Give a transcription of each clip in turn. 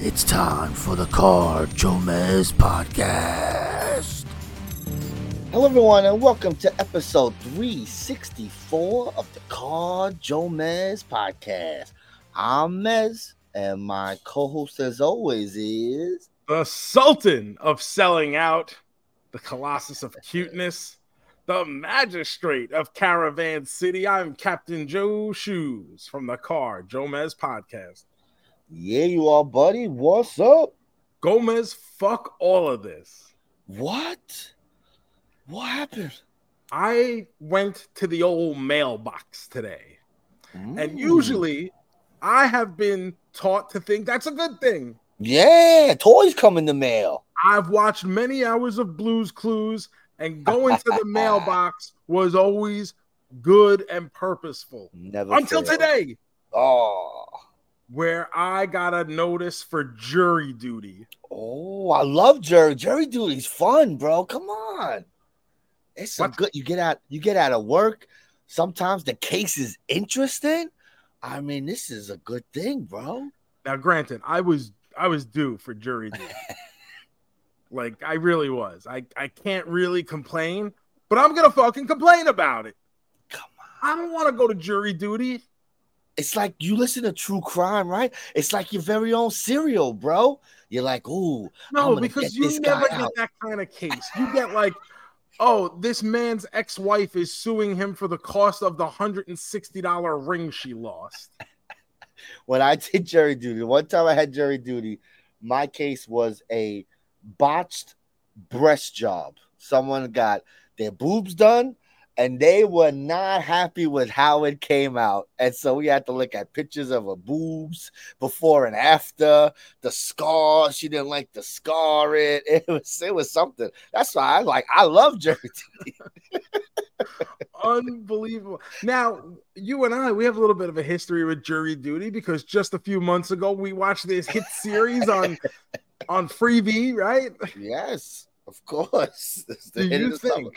It's time for the Car Joe Mez podcast. Hello, everyone, and welcome to episode 364 of the Car Joe Mez podcast. I'm Mez, and my co host, as always, is the Sultan of selling out, the Colossus of cuteness, the Magistrate of Caravan City. I'm Captain Joe Shoes from the Car Joe Mez podcast. Yeah, you are, buddy. What's up? Gomez, fuck all of this. What? What happened? I went to the old mailbox today. And usually I have been taught to think that's a good thing. Yeah, toys come in the mail. I've watched many hours of Blues Clues, and going to the mailbox was always good and purposeful. Never Until failed. today, Oh, where I got a notice for jury duty. oh, I love jury. Jury duty's fun, bro. Come on. It's some good. You get out. You get out of work. Sometimes the case is interesting. I mean, this is a good thing, bro. Now, granted, I was I was due for jury duty. like I really was. I I can't really complain, but I'm gonna fucking complain about it. Come on. I don't want to go to jury duty. It's like you listen to true crime, right? It's like your very own serial, bro. You're like, ooh, No, because you never get out. that kind of case. You get like, oh, this man's ex-wife is suing him for the cost of the hundred and sixty dollar ring she lost. when I did jury duty, one time I had jury duty, my case was a botched breast job. Someone got their boobs done and they were not happy with how it came out. And so we had to look at pictures of her boobs before and after, the scar. She didn't like the scar it. It was it was something. That's why I like I love jury duty. Unbelievable. Now, you and I, we have a little bit of a history with jury duty because just a few months ago we watched this hit series on on Freevee, right? Yes, of course. The Do you the summer.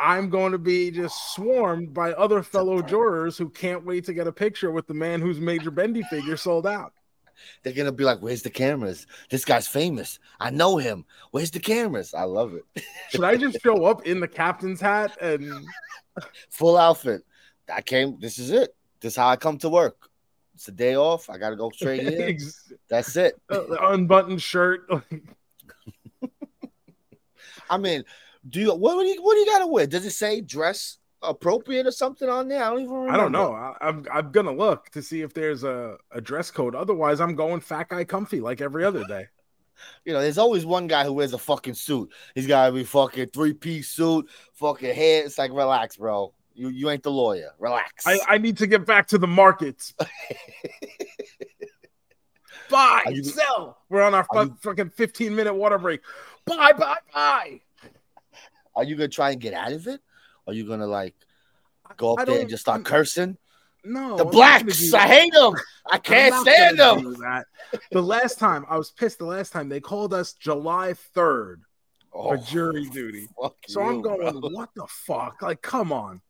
I'm going to be just swarmed by other fellow jurors who can't wait to get a picture with the man whose Major Bendy figure sold out? They're gonna be like, "Where's the cameras? This guy's famous. I know him. Where's the cameras? I love it. Should I just show up in the captain's hat and Full outfit. I came. This is it. This is how I come to work. It's a day off. I gotta go straight in. That's it. uh, unbuttoned shirt? I mean, do you what do you what do you gotta wear? Does it say dress appropriate or something on there? I don't even remember. I don't know. I, I'm I'm gonna look to see if there's a, a dress code. Otherwise, I'm going fat guy comfy like every other day. You know, there's always one guy who wears a fucking suit. He's gotta be fucking three piece suit, fucking hair. It's like, relax, bro. You you ain't the lawyer. Relax. I, I need to get back to the markets. Buy, you- sell. We're on our fucking 15 minute water break. Buy, buy, buy. Are you gonna try and get out of it? Are you gonna like go up there and just start I'm- cursing? No, The I'm blacks, I hate them. I can't stand them. The last time I was pissed. The last time they called us July 3rd for oh, jury duty. Oh, So I'm going, bro. what the fuck? Like, come on.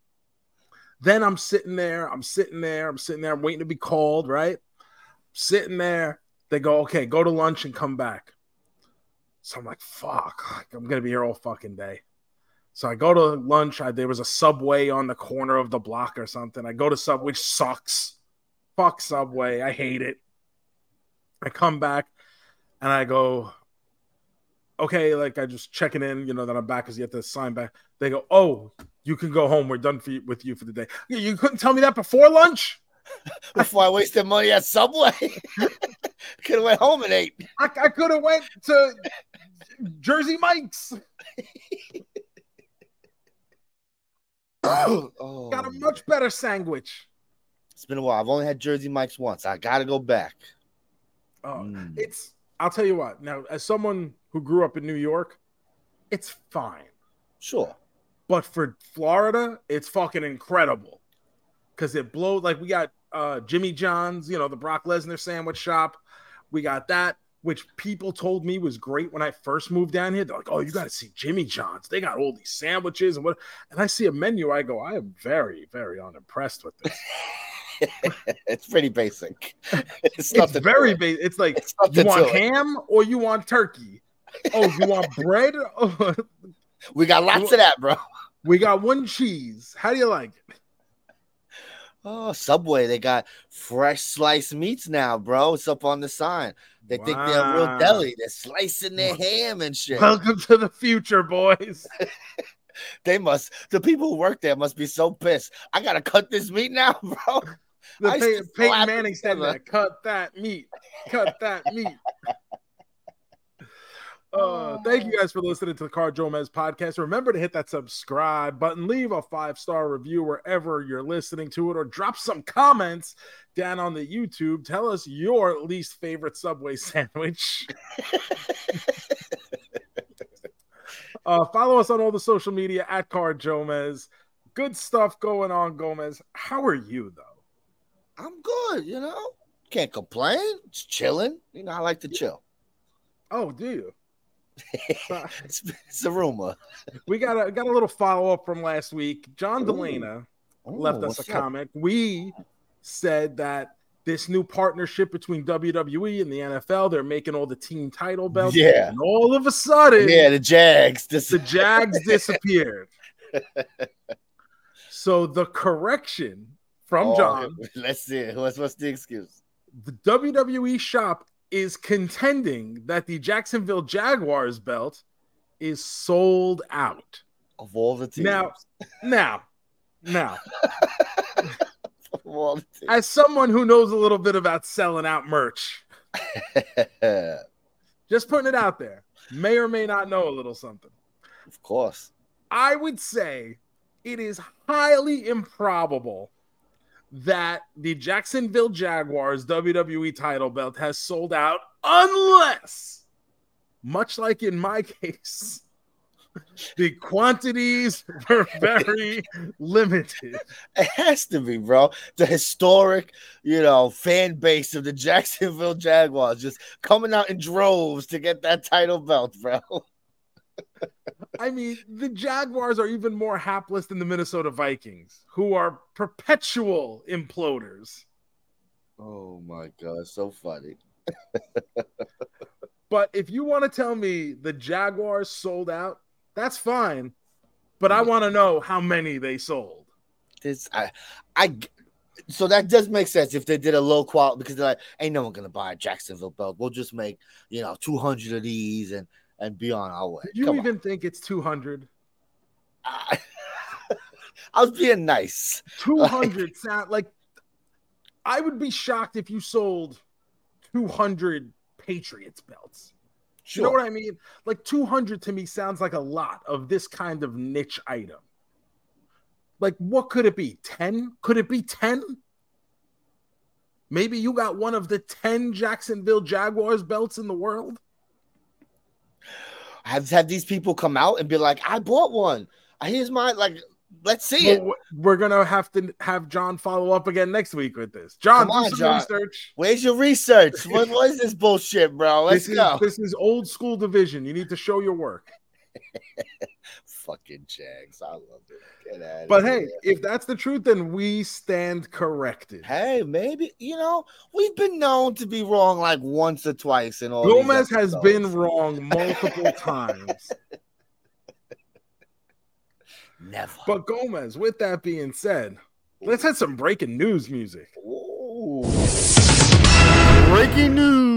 Then I'm sitting there, I'm sitting there, I'm sitting there, I'm waiting to be called, right? Sitting there. They go, okay, go to lunch and come back. So I'm like, fuck, I'm gonna be here all fucking day. So I go to lunch. I, there was a subway on the corner of the block or something. I go to Subway, which sucks. Fuck Subway. I hate it. I come back and I go, okay, like I just checking in, you know, that I'm back because you have to sign back. They go, oh, you can go home. We're done for you, with you for the day. You- You couldn't tell me that before lunch. Before I wasted money at Subway, could have went home and ate. I, I could have went to Jersey Mike's. oh, Got a much better sandwich. It's been a while. I've only had Jersey Mike's once. I gotta go back. Oh, Mm. it's I'll tell you what. Now, as someone who grew up in New York, it's fine. Sure. But for Florida, it's fucking incredible. Cause it blows like we got uh Jimmy John's, you know, the Brock Lesnar sandwich shop. We got that, which people told me was great when I first moved down here. They're like, oh, you gotta see Jimmy John's. They got all these sandwiches and what and I see a menu, I go, I am very, very unimpressed with this. it's pretty basic. It's, It's very basic. It's like It's you want to it. ham or you want turkey? Oh, you want bread? We got lots of that, bro. we got one cheese. How do you like it? Oh, Subway, they got fresh sliced meats now, bro. It's up on the sign. They think they're a real deli. They're slicing their ham and shit. Welcome to the future, boys. They must, the people who work there must be so pissed. I gotta cut this meat now, bro. The Pey- Peyton Manning said that. Cut that meat. Cut that meat. Uh, thank you guys for listening to the Car Joe Mez podcast. Remember to hit that subscribe button, leave a five star review wherever you're listening to it, or drop some comments down on the YouTube. Tell us your least favorite Subway sandwich. uh, follow us on all the social media at Car Joe Mez. Good stuff going on, Gomez. How are you though? I'm good, you know. Can't complain. It's chilling. You know, I like to chill. Oh, do you? It's, it's a rumor. we got a got a little follow up from last week. John. Delana left us a up? comment. We said that this new partnership between WWE and the NFL, they're making all the team title belts. Yeah. And all of a sudden, Yeah, the Jags. This the Jags disappeared. so the correction from Oh, John, Let's see. What's what's the excuse? the WWE shop is contending that the Jacksonville Jaguars belt is sold out. Of all the teams. Now, now, now, of all the as someone who knows a little bit about selling out merch, just putting it out there, may or may not know a little something. of course. I would say it is highly improbable that the Jacksonville Jaguars WWE title belt has sold out unless, much like in my case, the quantities were very limited. It has to be, bro. The historic, you know, fan base of the Jacksonville Jaguars just coming out in droves to get that title belt, bro. I mean, the Jaguars are even more hapless than the Minnesota Vikings, who are perpetual imploders. Oh my god, so funny. But if you want to tell me the Jaguars sold out, that's fine. But I mm. want to know how many they sold. This I I so that does make sense if they did a low quality because they're like, ain't no one gonna buy a Jacksonville belt. We'll just make you know 200 of these and and be on our way. You Come even think it's 200? on. I was being nice. 200 sound like I would be shocked if you sold 200 Patriots belts. You know what I mean? Like 200 to me sounds like a lot of this kind of niche item. Like, what could it be? 10? Could it be 10? Maybe you got one of the 10 Jacksonville Jaguars belts in the world. I have had these people come out and be like, I bought one. Here's my like. Let's see it. We're gonna have to have John follow up again next week with this. John, Come on, do some John. research. Where's your research? what, is this bullshit, bro? Let's This is, go. this is old school division. You need to show your work. Fucking Jags. I love it. Get out But hey, if that's the truth, then we stand corrected. Hey, maybe you know we've been known to be wrong like once or twice in all. Gomez has been wrong multiple times. Never. But Gomez, with that being said, let's have some breaking news music. Ooh. Breaking news.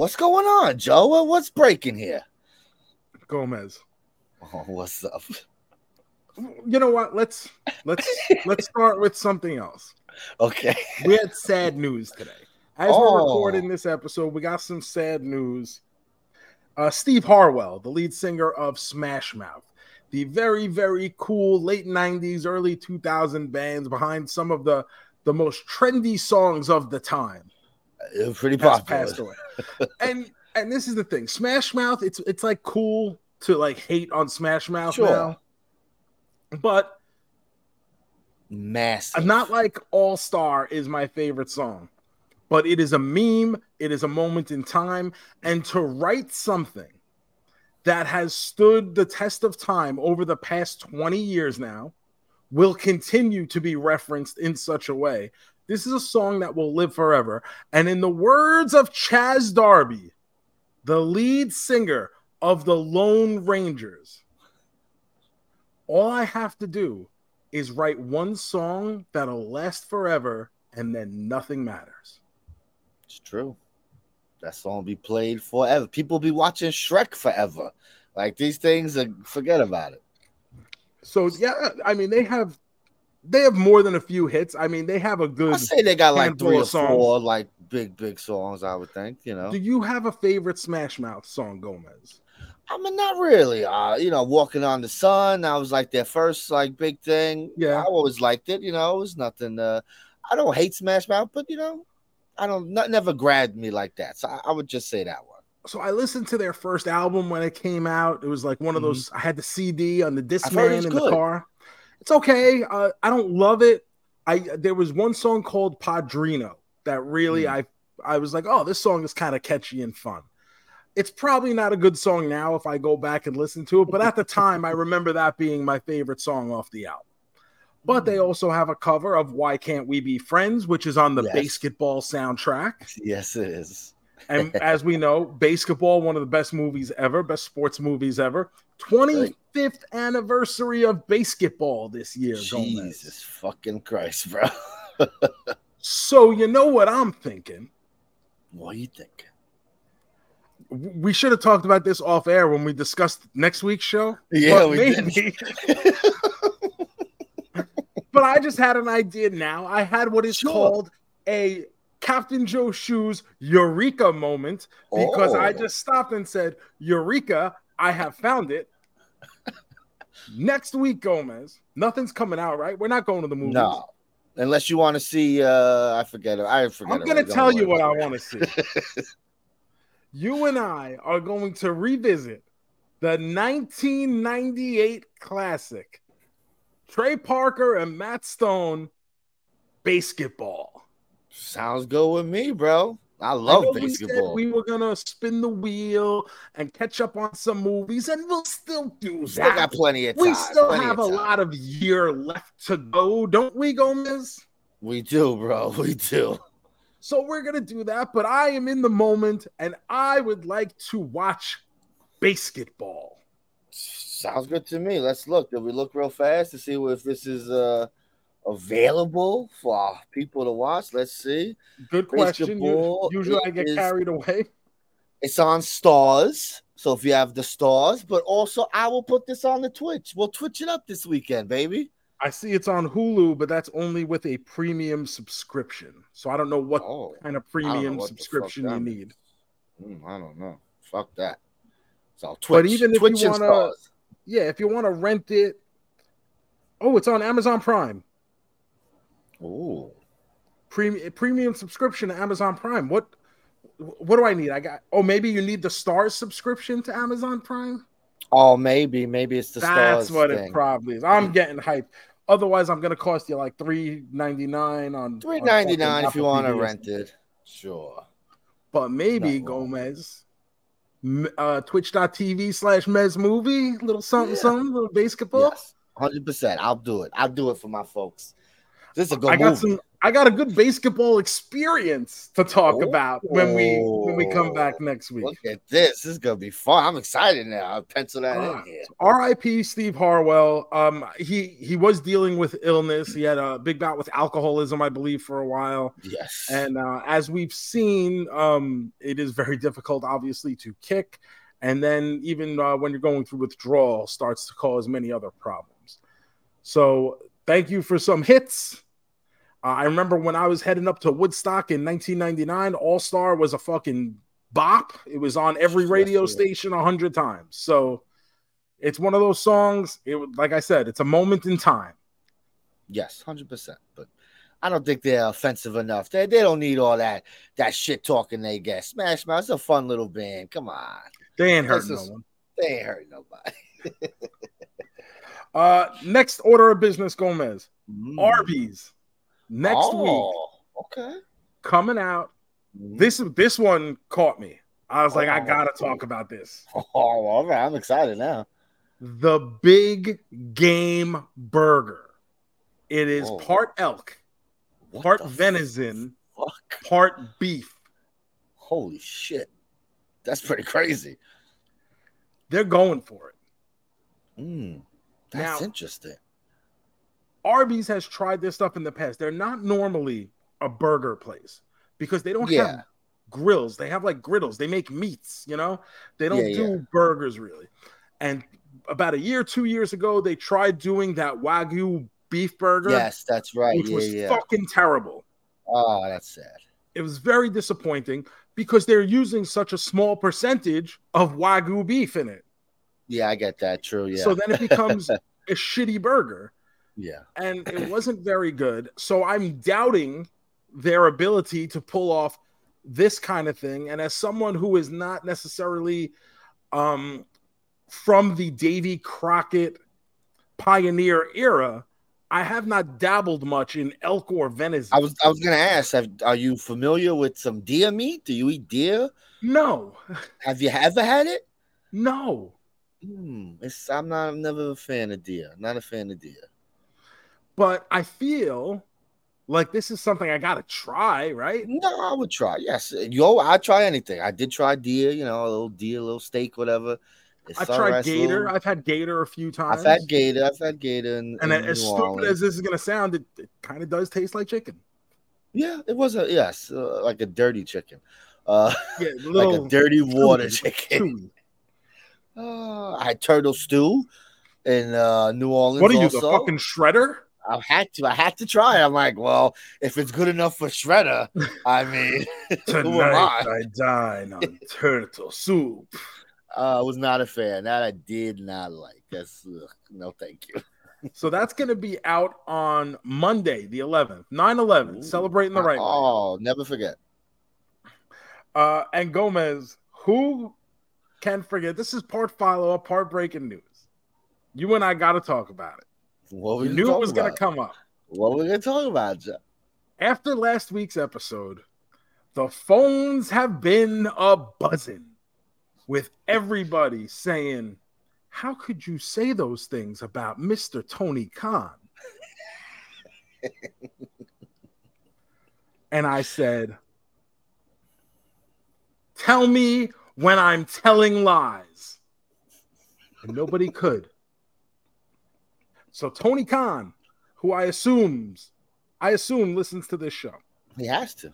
What's going on, Joe? What's breaking here? Gomez. Oh, what's up? You know what? Let's let's let's start with something else. Okay. We had sad news today. As Oh. we're recording this episode, we got some sad news. Uh, Steve Harwell, the lead singer of Smash Mouth, the very, very cool late 90s, early 2000 bands behind some of the the most trendy songs of the time. It was pretty popular. passed away. and and this is the thing, Smash Mouth. It's it's like cool to like hate on Smash Mouth Sure. now, but Massive. not like All Star is my favorite song, but it is a meme. It is a moment in time, and to write something that has stood the test of time over the past 20 years now will continue to be referenced in such a way. This is a song that will live forever. And in the words of Chazz Darby, the lead singer of the Lone Rangers, all I have to do is write one song that'll last forever and then nothing matters. It's true. That song will be played forever. People will be watching Shrek forever. Like these things, are, forget about it. So yeah, I mean they have they have more than a few hits. I mean they have a good I say they got like three or four like big, big songs. I would think. You know, Do you have a favorite Smash Mouth song, Gomez? I mean, not really. Uh, you know, Walking on the Sun. That was like their first like big thing. Yeah. I always liked it. You know, it was nothing. Uh, I don't hate Smash Mouth, but you know, I don't not, never grabbed me like that. So I, I would just say that one. So I listened to their first album when it came out. It was like one of those. I had the CD on the Mm-hmm. Discman in the car. It's okay. Uh, I don't love it. I there was one song called Padrino that really Mm. I I was like, oh, this song is kind of catchy and fun. It's probably not a good song now if I go back and listen to it, but at the time I remember that being my favorite song off the album. But Mm. they also have a cover of Why Can't We Be Friends, which is on the Yes. BASEketball soundtrack. Yes, it is. And as we know, BASEketball, one of the best movies ever, best sports movies ever. 25th anniversary of BASEketball this year, Jesus Gomez. fucking Christ, bro. So you know what I'm thinking? what are you thinking? We should have talked about this off air when we discussed next week's show. Yeah, but we maybe. but I just had an idea now. I had what is Sure. called a Captain Joe Shoes Eureka moment because I Oh. just stopped and said, Eureka, I have found it. Next week, Gomez, nothing's coming out, right? We're not going to the movies. No, unless you want to see. uh I forget it. I forget. I'm gonna tell you what I want to see. you and I are going to revisit the 1998 classic Trey Parker and Matt Stone BASEketball. Sounds good with me, bro. I I love we said BASEketball. We were gonna spin the wheel and catch up on some movies, and we'll still do Still that. got plenty of time. we still have a lot of year left to go, don't we, Gomez? We do, bro. We do. So we're gonna do that, but I am in the moment and I would like to watch BASEketball. Sounds good to me. Let's look. Did we look real fast to see if this is uh available for people to watch? Let's see. Good question. You- Usually I get is- carried away. It's on Starz. So if you have the Starz, but also I will put this on the Twitch. We'll Twitch it up this weekend, baby. I see it's on Hulu, but that's only with a premium subscription. So I don't know what Oh, kind of I don't know premium what the fuck subscription you need. Mm, I don't know. Fuck that. So Twitch, but even if you Twitch and wanna- Yeah, if you want to rent it. Oh, it's on Amazon Prime. Ooh. Premium premium subscription to Amazon Prime. What what do I need? I got oh maybe you need the Starz subscription to Amazon Prime. Oh, maybe, maybe it's the That's Starz. That's what thing. it probably is. I'm getting hyped. Otherwise, I'm gonna cost you like three ninety nine on Three on ninety fucking nine if you want to rent it. Sure. But maybe Not. Gomez, m- uh, twitch.tv slash Mez movie, little something, Yeah. something, little BASEketball. Yes, hundred percent. I'll do it. I'll do it for my folks. This is a good I got movie. some. I got a good BASEketball experience to talk about when we when we come back next week. Look at this. This is gonna be fun. I'm excited now. I'll pencil that Ah. in here. R.I.P. Steve Harwell. Um, he he was dealing with illness. He had a big bout with alcoholism, I believe, for a while. Yes. And uh, as we've seen, um, it is very difficult, obviously, to kick. And then even uh, when you're going through withdrawal, starts to cause many other problems. So thank you for some hits. Uh, I remember when I was heading up to Woodstock in 1999, All Star was a fucking bop. It was on every radio was. station a hundred times. So it's one of those songs. It like I said, it's a moment in time. yes, hundred percent. But I don't think they're offensive enough. They, they don't need all that that shit talking they get. Smash Mouth, it's a fun little band. Come on. They ain't hurting no one. They ain't hurt nobody. Uh, next order of business, Gomez. Arby's next week Oh, Okay. coming out. This this one caught me. I was like, I gotta talk about this. Oh, all right. I'm excited now. The Big Game Burger. It is Whoa. part elk, What part venison, Fuck. part beef. Holy shit. That's pretty crazy. They're going for it. Mm, that's Now- interesting. Arby's has tried this stuff in the past. They're not normally a burger place because they don't Yeah. have grills. They have like griddles. They make meats, you know? They don't Yeah, do yeah. burgers really. And about a year, two years ago, they tried doing that Wagyu beef burger, Yes, that's right. which Yeah, was fucking terrible. Oh, that's sad. It was very disappointing because they're using such a small percentage of Wagyu beef in it. Yeah, I get that. True. Yeah. So then it becomes a shitty burger. yeah. and it wasn't very good. So I'm doubting their ability to pull off this kind of thing. And as someone who is not necessarily um, from the Davy Crockett pioneer era, I have not dabbled much in elk or venison. I was I was gonna ask, have, are you familiar with some deer meat? Do you eat deer? no, Have you ever had it? no. Hmm. It's I'm not I'm never a fan of deer. Not a fan of deer. But I feel like this is something I got to try, right? No, I would try. Yes, yo, I try anything. I did try deer. You know, a little deer, a little steak, whatever. It's I've tried gator. I've had gator a few times. I've had gator. I've had gator. In, And in as New stupid Orleans. as this is going to sound, it, it kind of does taste like chicken. yeah, it was a yes, uh, like a dirty chicken, uh, Yeah, like little a dirty water chewy, chicken. chewy. Uh, I had turtle stew in uh, New Orleans. What are you, also. the fucking shredder? I had to. I had to try. I'm like, well, if it's good enough for Shredder, I mean, who am I? I dine on turtle soup. Uh, I was not a fan. That I did not like. That's ugh, no, thank you. So that's going to be out on Monday, the 11th, 9 11, celebrating the right way. Oh, never forget. Uh, and Gomez, who can forget? This is part follow up, part breaking news. You and I got to talk about it. What We knew it was going to come up. What were we gonna talk about, Jeff? After last week's episode, the phones have been a buzzing with everybody saying, How could you say those things about Mr. Tony Khan? and I said, Tell me when I'm telling lies. And nobody could. So Tony Khan, who I assumes, I assume listens to this show He has to.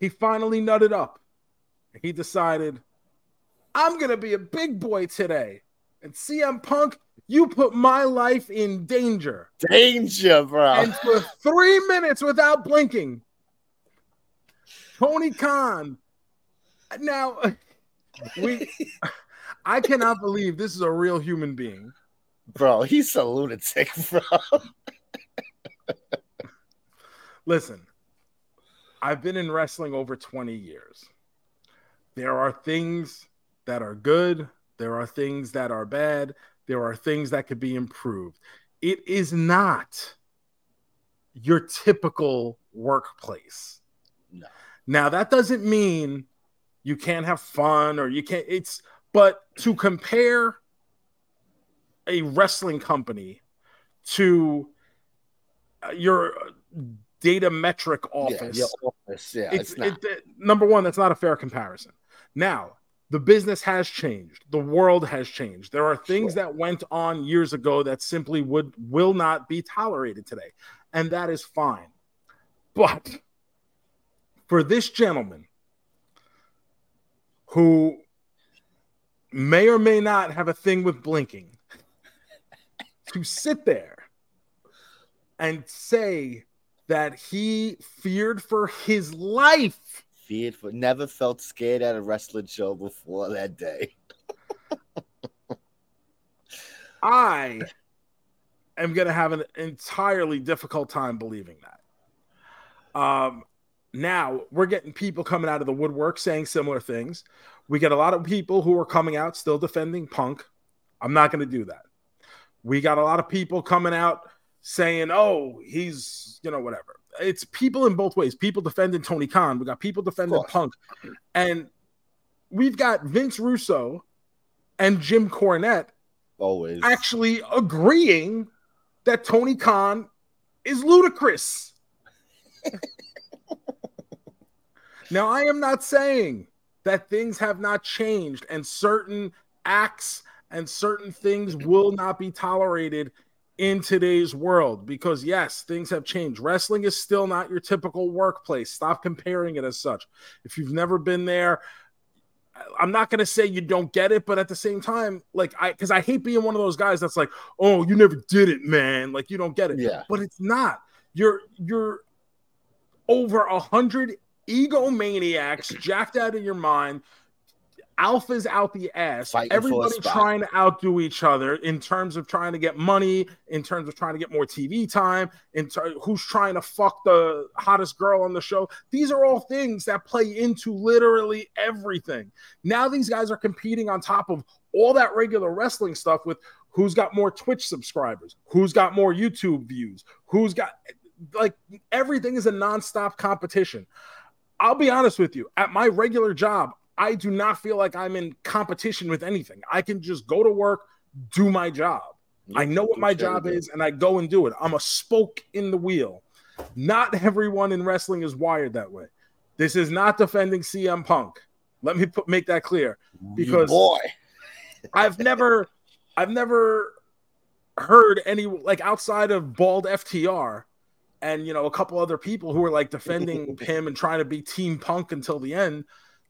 he finally nutted up. He decided, I'm going to be a big boy today. And CM Punk, you put my life in danger. Danger, bro. And for three minutes without blinking, Tony Khan. Now, we, I cannot believe this is a real human being. bro, he's a lunatic, bro. Listen, I've been in wrestling over 20 years. There are things that are good, there are things that are bad, there are things that could be improved. It is not your typical workplace. No. Now, that doesn't mean you can't have fun or you can't, it's, but to compare a wrestling company to your data metric office. Yeah, office. Yeah, it's, it's, it- number one, that's not a fair comparison. Now, the business has changed. The world has changed. There are things Sure. that went on years ago that simply would will not be tolerated today, and that is fine. But for this gentleman who may or may not have a thing with blinking to sit there and say that he feared for his life Feared for never felt scared at a wrestling show before that day. I am going to have an entirely difficult time believing that. Um, now we're getting people coming out of the woodwork saying similar things. We get a lot of people who are coming out still defending Punk. I'm not going to do that. We got a lot of people coming out saying, "Oh, he's you know whatever." It's people in both ways. People defending Tony Khan. We got people defending Punk, and we've got Vince Russo and Jim Cornette always actually agreeing that Tony Khan is ludicrous. now, I am not saying that things have not changed and certain acts and certain things will not be tolerated in today's world because yes things have changed. Wrestling is still not your typical workplace. Stop comparing it as such. If you've never been there i'm not going to say you don't get it but at the same time like i because i hate being one of those guys that's like oh you never did it man. Like you don't get it. Yeah. But it's not. You're you're over a hundred egomaniacs jacked out of your mind alphas out the ass. Fighting Everybody trying to outdo each other in terms of trying to get money, in terms of trying to get more TV time, in ter- who's trying to fuck the hottest girl on the show. These are all things that play into literally everything. Now these guys are competing on top of all that regular wrestling stuff with who's got more Twitch subscribers, who's got more YouTube views, who's got like everything is a nonstop competition. I'll be honest with you, at my regular job, I do not feel like I'm in competition with anything. I can just go to work, do my job. I know what my job is, and I go and do it. I'm a spoke in the wheel. Not everyone in wrestling is wired that way. This is not defending CM Punk. Let me put, make that clear because boy, I've never, I've never heard any like outside of bald FTR and you know a couple other people who are like defending him and trying to be Team Punk until the end.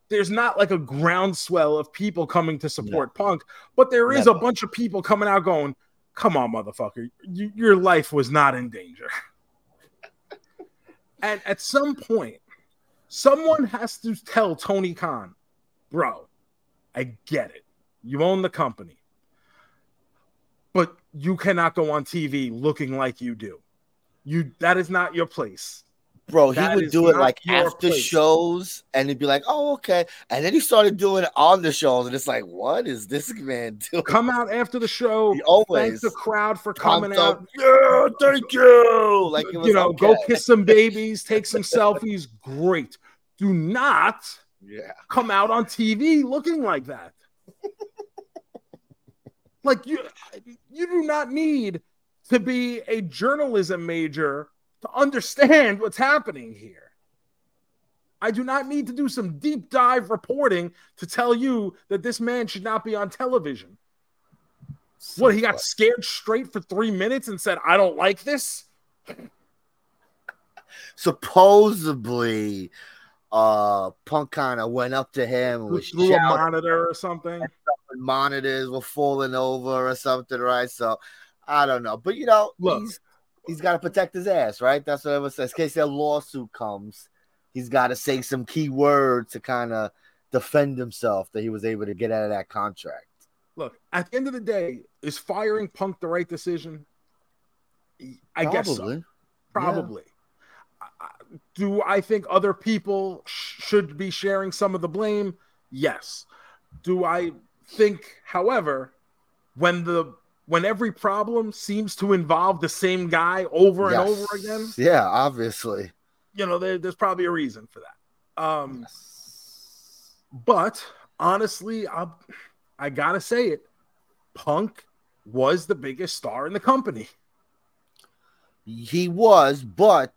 There's not like a groundswell of people coming to support Punk, but there is Never. a bunch of people coming out going, "Come on, motherfucker, your life was not in danger." and at some point, someone has to tell Tony Khan, "Bro, I get it. You own the company, but you cannot go on TV looking like you do. You that is not your place." bro, he That would do it like after place. shows, and he'd be like, "Oh, okay," and then he started doing it on the shows, and it's like, "What is this man doing?" Come out after the show, He thank always the crowd for coming up, out. Yeah, thank you. Like it was You know, okay. go kiss some babies, take some selfies. Great. Do not Yeah, come out on TV looking like that. like you you do not need to be a journalism major to understand what's happening here. I do not need to do some deep dive reporting to tell you that this man should not be on television. What he got scared straight for 3 minutes and said I don't like this? supposedly, uh, Punk kind of went up to him and was Through a monitor or something. monitors were falling over or something, right? So I don't know, but you know, Look. he's he's got to protect his ass, right? That's what everyone says. In case that lawsuit comes, he's got to say some key words to kind of defend himself that he was able to get out of that contract. Look, at the end of the day, is firing Punk the right decision? I guess so. Probably. Probably. I- Do I think other people sh- should be sharing some of the blame? Yes. Do I think, however, when the when every problem seems to involve the same guy over and over again, Yeah, obviously. you know, there, there's probably a reason for that. Um, but honestly, I I gotta say it, Punk was the biggest star in the company. He was, but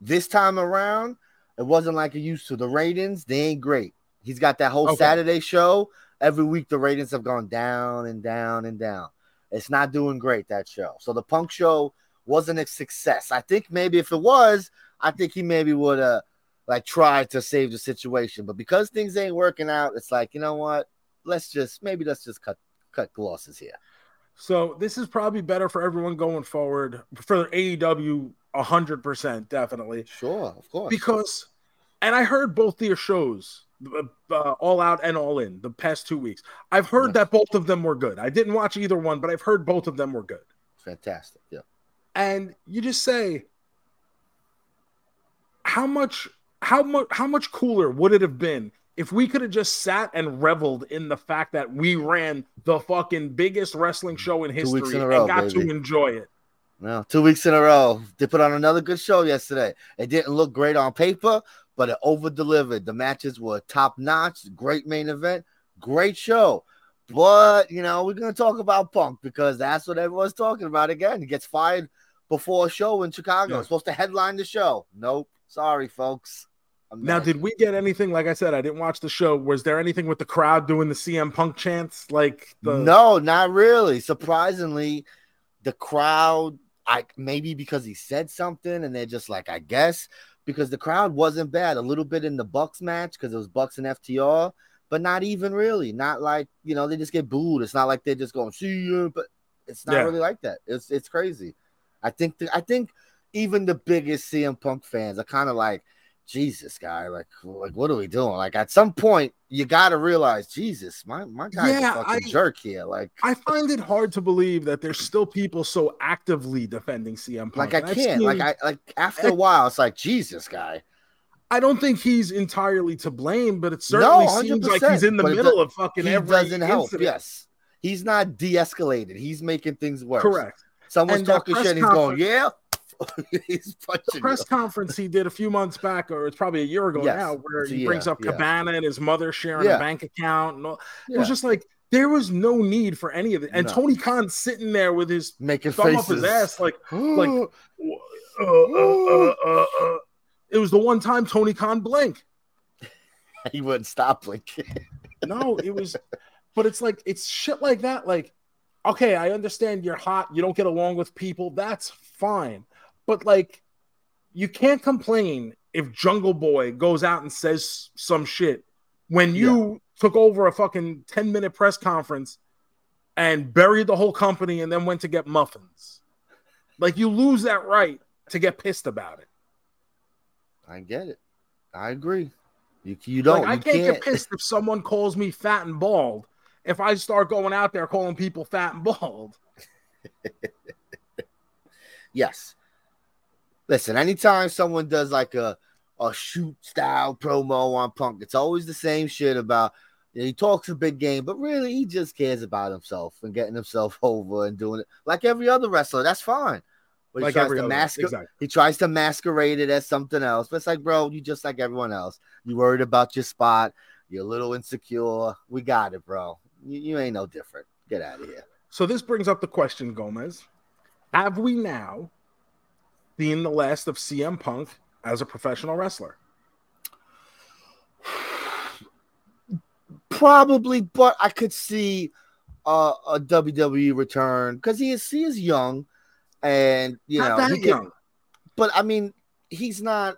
this time around, it wasn't like it used to. The ratings, they ain't great. He's got that whole Okay. Saturday show. Every week, the ratings have gone down and down and down. It's not doing great, that show. So the Punk show wasn't a success. I think maybe if it was, I think he maybe would have like tried to save the situation. But because things ain't working out, it's like, you know what? Let's just maybe let's just cut cut losses here. So this is probably better for everyone going forward for AEW, hundred percent, definitely. Sure, of course. Because, and I heard both their shows, uh, All Out and All In, the past two weeks. I've heard Yes. that both of them were good. I didn't watch either one, but I've heard both of them were good. fantastic. Yeah. And you just say, how much how much how much cooler would it have been if we could have just sat and reveled in the fact that we ran the fucking biggest wrestling show in history in row, and got baby. to enjoy it. Well, two weeks in a row. They put on another good show yesterday. It didn't look great on paper, but it over delivered. The matches were top notch, great main event, great show. But you know, we're gonna talk about Punk because that's what everyone's talking about again. He gets fired before a show in Chicago. Yeah. Supposed to headline the show. Nope. Sorry, folks. I'm Now, not- did we get anything? Like I said, I didn't watch the show. Was there anything with the crowd doing the CM Punk chants? Like the no, not really. Surprisingly, the crowd, I maybe because he said something, and they're just like, I guess, because the crowd wasn't bad. A little bit in the Bucks match because it was Bucks and FTR, but not even really. Not like you know they just get booed. It's not like they're just going see you, but it's not Yeah. really like that. It's it's crazy. I think the, I think even the biggest CM Punk fans are kind of like. Jesus, guy, like, like, what are we doing? Like, at some point, you got to realize, Jesus, my my guy's Yeah, a fucking I- jerk here. Like, I find it hard to believe that there's still people so actively defending CM Punk. like I can't. Like I like after a while, it's like Jesus, guy. I don't think he's entirely to blame, but it certainly No, seems like he's in the middle of fucking He every doesn't help. incident. Yes, he's not de-escalated. He's making things worse. Correct. Someone's And talking shit. He's going, yeah. he's punching. The press you. conference he did a few months back, or it's probably a year ago Yes, now, where he brings year, up yeah. Cabana and his mother sharing Yeah. a bank account. And all. It was just like there was no need for any of it. And No. Tony Khan sitting there with his making thumb faces. up his ass, like, like, uh, uh, uh, uh, uh. it was the one time Tony Khan blinked. he wouldn't stop blinking. No, it was, but it's like it's shit like that. Like, okay, I understand you're hot, you don't get along with people, that's fine. But like, you can't complain if Jungle Boy goes out and says some shit when you took over a fucking 10 minute press conference and buried the whole company and then went to get muffins. Like, you lose that right to get pissed about it. I get it. I agree. You you don't. like, I you can't, can't get pissed if someone calls me fat and bald. If I start going out there calling people fat and bald, Yes. Listen, anytime someone does like a a shoot style promo on Punk, it's always the same shit about you know, he talks a big game, but really he just cares about himself and getting himself over and doing it like every other wrestler. That's fine. But he like tries every to masquer- exactly. he tries to masquerade it as something else. But it's like, bro, you just like everyone else. You worried about your spot. You're a little insecure. We got it, bro. You, you ain't no different. Get out of here. So this brings up the question, Gomez: Have we now seen the last of CM Punk as a professional wrestler? Probably, but I could see uh, a WWE return because he is he is young, and you Not know he can- but I mean, he's not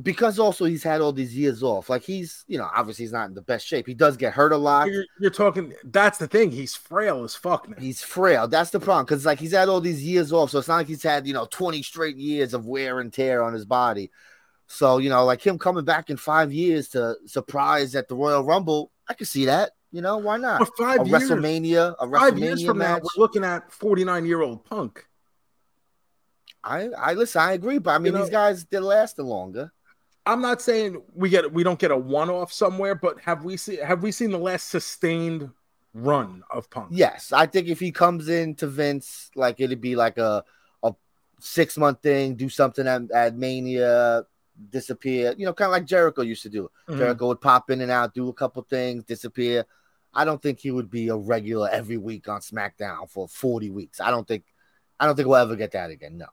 because also he's had all these years off. Like he's you know obviously he's not in the best shape. He does get hurt a lot. You're, you're talking. That's the thing. He's frail as fuck now. He's frail. That's the problem because like he's had all these years off, so it's not like he's had you know twenty straight years of wear and tear on his body. So you know, like him coming back in five years to surprise at the Royal Rumble, I can see that. You know, why not? For five a years, WrestleMania, a five years WrestleMania from now, match. we're looking at 49 year old Punk. I, I listen. I agree, but I mean, You know- these guys they're lasting longer. I'm not saying we get we don't get a one off somewhere, but have we seen have we seen the last sustained run of Punk? Yes, I think if he comes in to Vince, like it'd be like a a six month thing, do something at, at Mania, disappear. You know, kind of like Jericho used to do. Mhm. Jericho would pop in and out, do a couple things, disappear. I don't think he would be a regular every week on SmackDown for 40 weeks. I don't think I don't think we'll ever get that again. No.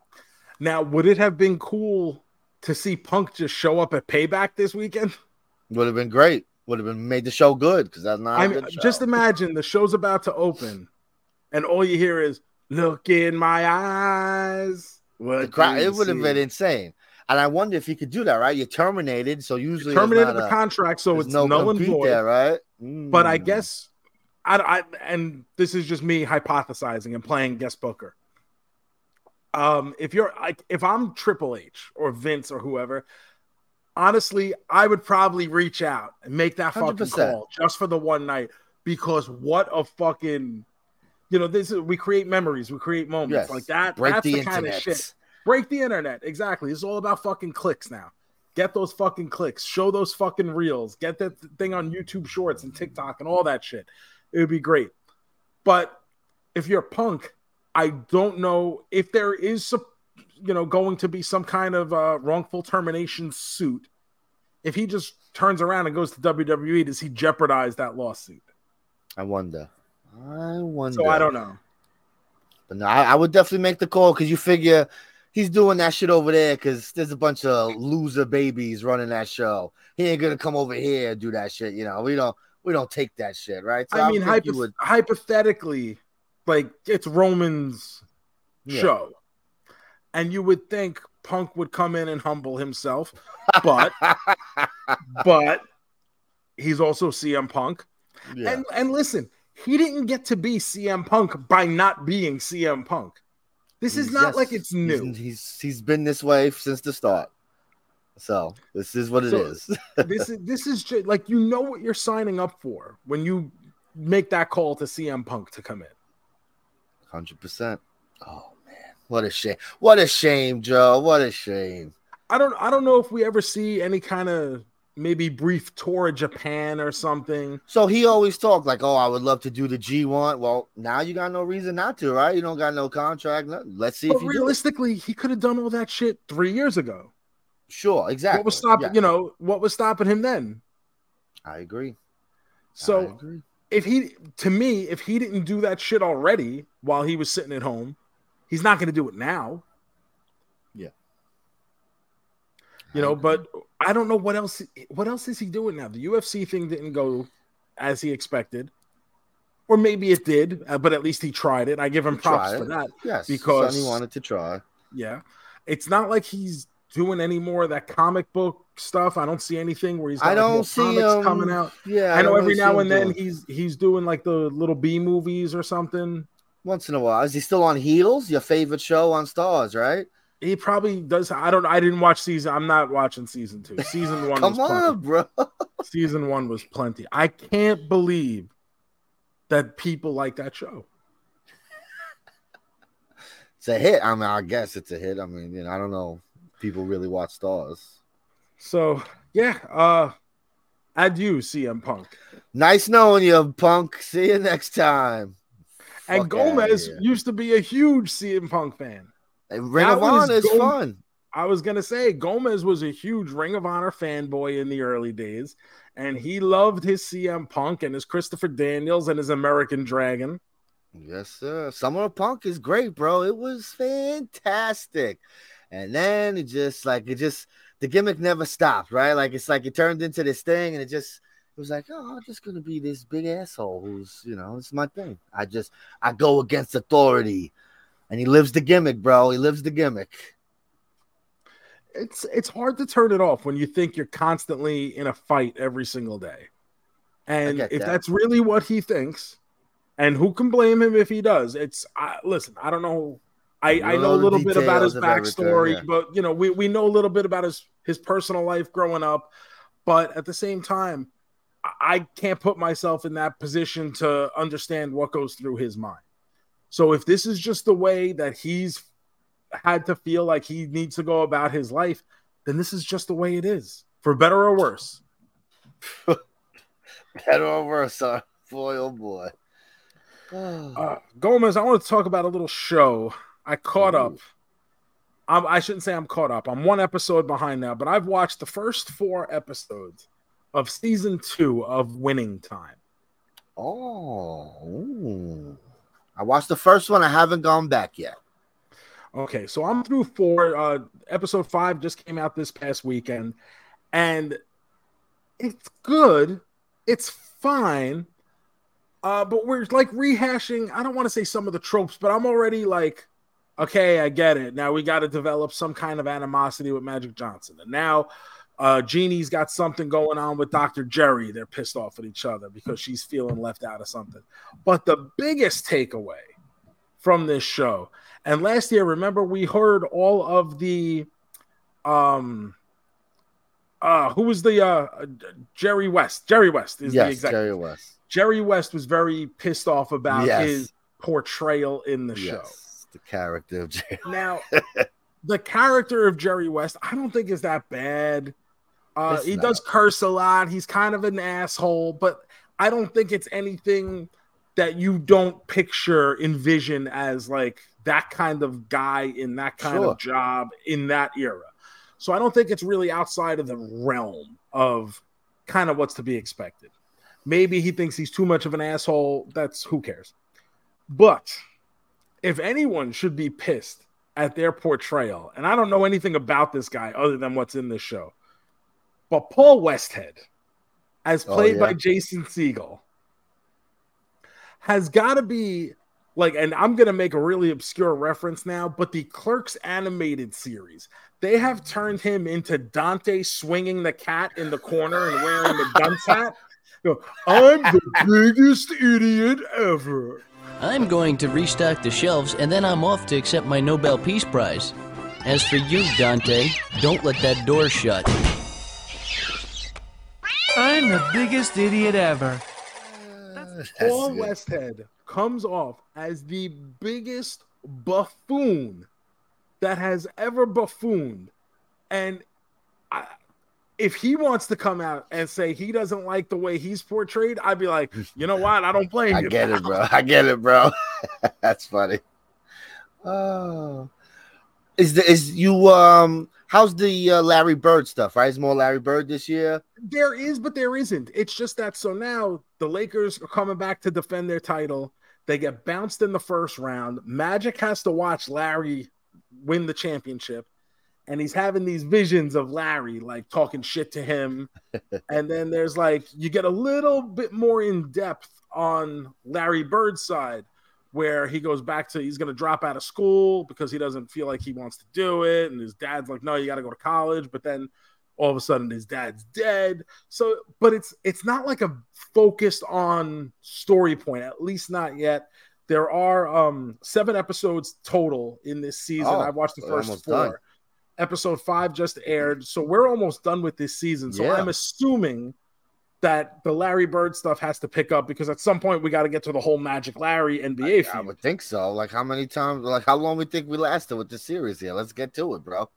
Now, would it have been cool to see Punk just show up at Payback this weekend? Would have been great. Would have been made the show good because that's not I mean, just imagine the show's about to open, and all you hear is "Look in my eyes." What the crowd, it would have been insane. And I wonder if he could do that, right? You're terminated, so usually there's terminated the a- contract, so it's no null and void. there, right? But I Mm. guess I, I and this is just me hypothesizing and playing guest booker. Um, if you're like if I'm Triple H or Vince or whoever, honestly, I would probably reach out and make that fucking 100%. call just for the one night because what a fucking you know, this is we create memories, we create moments Yes. like that. break that's the, the, kind of internet. shit. Break the internet, exactly. It's all about fucking clicks now. get those fucking clicks, show those fucking reels, get that thing on YouTube Shorts and TikTok and all that shit. It would be great. But if you're punk, I don't know if there is, you know, going to be some kind of uh, wrongful termination suit. If he just turns around and goes to WWE, does he jeopardize that lawsuit? I wonder. I wonder. So I don't know. But no, I, I would definitely make the call because you figure he's doing that shit over there because there's a bunch of loser babies running that show. He ain't gonna come over here and do that shit. You know, we don't we don't take that shit, right? So I, I mean, hypo- would... hypothetically, like it's Roman's yeah. show, and you would think Punk would come in and humble himself, but but he's also CM Punk. Yeah. And and listen, he didn't get to be CM Punk by not being CM Punk. This is not yes, like it's new. He's, he's, he's been this way since the start. So this is what it so is. this is this is just like you know what you're signing up for when you make that call to CM Punk to come in. Hundred percent. Oh man, what a shame! What a shame, Joe. What a shame. I don't I don't know if we ever see any kind of maybe brief tour of Japan or something. So he always talked like, "Oh, I would love to do the G1." Well, now you got no reason not to, right? You don't got no contract. Let's see. But realistically, he could have done all that shit three years ago. Sure, exactly. What was stopping? Yeah. You know, what was stopping him then? I agree. So, I agree. If he, to me, if he didn't do that shit already while he was sitting at home, he's not going to do it now. Yeah. You know, but I don't know what else. What else is he doing now? The UFC thing didn't go as he expected, or maybe it did, uh, but at least he tried it. I give him props for that. Yes, because he wanted to try. Yeah, it's not like he's doing any more of that comic book stuff. I don't see anything where he's. I don't see him coming out. Yeah, I, I know every really now and then he's he's doing like the little B movies or something. Once in a while, is he still on Heels? Your favorite show on Starz, right? He probably does. I don't. I didn't watch season. I'm not watching season two. Season one. Come on, bro. season one was plenty. I can't believe that people like that show. It's a hit. I mean, I guess it's a hit. I mean, you know, I don't know. People really watch Starz. So yeah. Uh adieu, CM Punk. Nice knowing you, Punk. See you next time. And Fuck Gomez used to be a huge CM Punk fan. Ring that of Honor is Go- fun. I was gonna say Gomez was a huge Ring of Honor fanboy in the early days, and he loved his CM Punk and his Christopher Daniels and his American Dragon. Yes, sir. Summer of Punk is great, bro. It was fantastic. And then it just like it just the gimmick never stopped, right? Like it's like it turned into this thing, and it just it was like, oh, I'm just gonna be this big asshole who's you know, it's my thing. I just I go against authority and he lives the gimmick, bro. He lives the gimmick. It's it's hard to turn it off when you think you're constantly in a fight every single day. And if that. that's really what he thinks, and who can blame him if he does? It's I, listen, I don't know. I, I know a little bit about his backstory, yeah. but you know, we, we know a little bit about his his personal life growing up. But at the same time, I can't put myself in that position to understand what goes through his mind. So if this is just the way that he's had to feel like he needs to go about his life, then this is just the way it is, for better or worse. better or worse, boy, oh boy. uh, Gomez, I want to talk about a little show. I caught Ooh. up. I'm, I shouldn't say I'm caught up. I'm one episode behind now, but I've watched the first four episodes of season two of Winning Time. Oh. Ooh. I watched the first one. I haven't gone back yet. Okay, so I'm through four. Uh, episode five just came out this past weekend, and it's good. It's fine. Uh, but we're like rehashing. I don't want to say some of the tropes, but I'm already like, okay, I get it. Now we got to develop some kind of animosity with Magic Johnson, and now uh, Jeannie's got something going on with Dr. Jerry. They're pissed off at each other because she's feeling left out of something. But the biggest takeaway from this show, and last year, remember, we heard all of the um uh who was the uh Jerry West. Jerry West is yes, the executive. Jerry West. Jerry West was very pissed off about yes. his portrayal in the yes, show. The character of Jerry. Now, the character of Jerry West, I don't think is that bad Uh, he not. does curse a lot. He's kind of an asshole, but I don't think it's anything that you don't picture, envision as like that kind of guy in that kind Sure. of job in that era. So I don't think it's really outside of the realm of kind of what's to be expected. Maybe he thinks he's too much of an asshole. That's who cares. But if anyone should be pissed at their portrayal, and I don't know anything about this guy other than what's in this show, but Paul Westhead, as Oh, played by. Jason Segel, has got to be like, and I'm going to make a really obscure reference now, but the Clerks animated series, they have turned him into Dante swinging the cat in the corner and wearing the dunce hat. You know, I'm the biggest idiot ever. I'm going to restock the shelves and then I'm off to accept my Nobel Peace Prize. As for you, Dante, don't let that door shut. I'm the biggest idiot ever. That's Paul good. Westhead comes off as the biggest buffoon that has ever buffooned. And I, if he wants to come out and say he doesn't like the way he's portrayed, I'd be like, you know what? I don't blame I you. I get it, bro. I get it, bro. That's funny. Oh, is the is you um? How's the uh, Larry Bird stuff? Right, is more Larry Bird this year? There is, but there isn't. It's just that so now the Lakers are coming back to defend their title. They get bounced in the first round. Magic has to watch Larry win the championship. And he's having these visions of Larry like talking shit to him. and then there's like you get a little bit more in depth on Larry Bird's side where he goes back to he's going to drop out of school because he doesn't feel like he wants to do it. And his dad's like no you got to go to college. But then all of a sudden his dad's dead. So but it's it's not like a focused on story point at least not yet. There are um seven episodes total in this season. Oh, i've watched the first four. done. Episode five just aired so we're almost done with this season so Yeah. i'm assuming that the larry bird stuff has to pick up because at some point we got to get to the whole magic larry nba I feud. would think so. Like how many times? Like how long we think we lasted with the series here? Let's get to it, bro.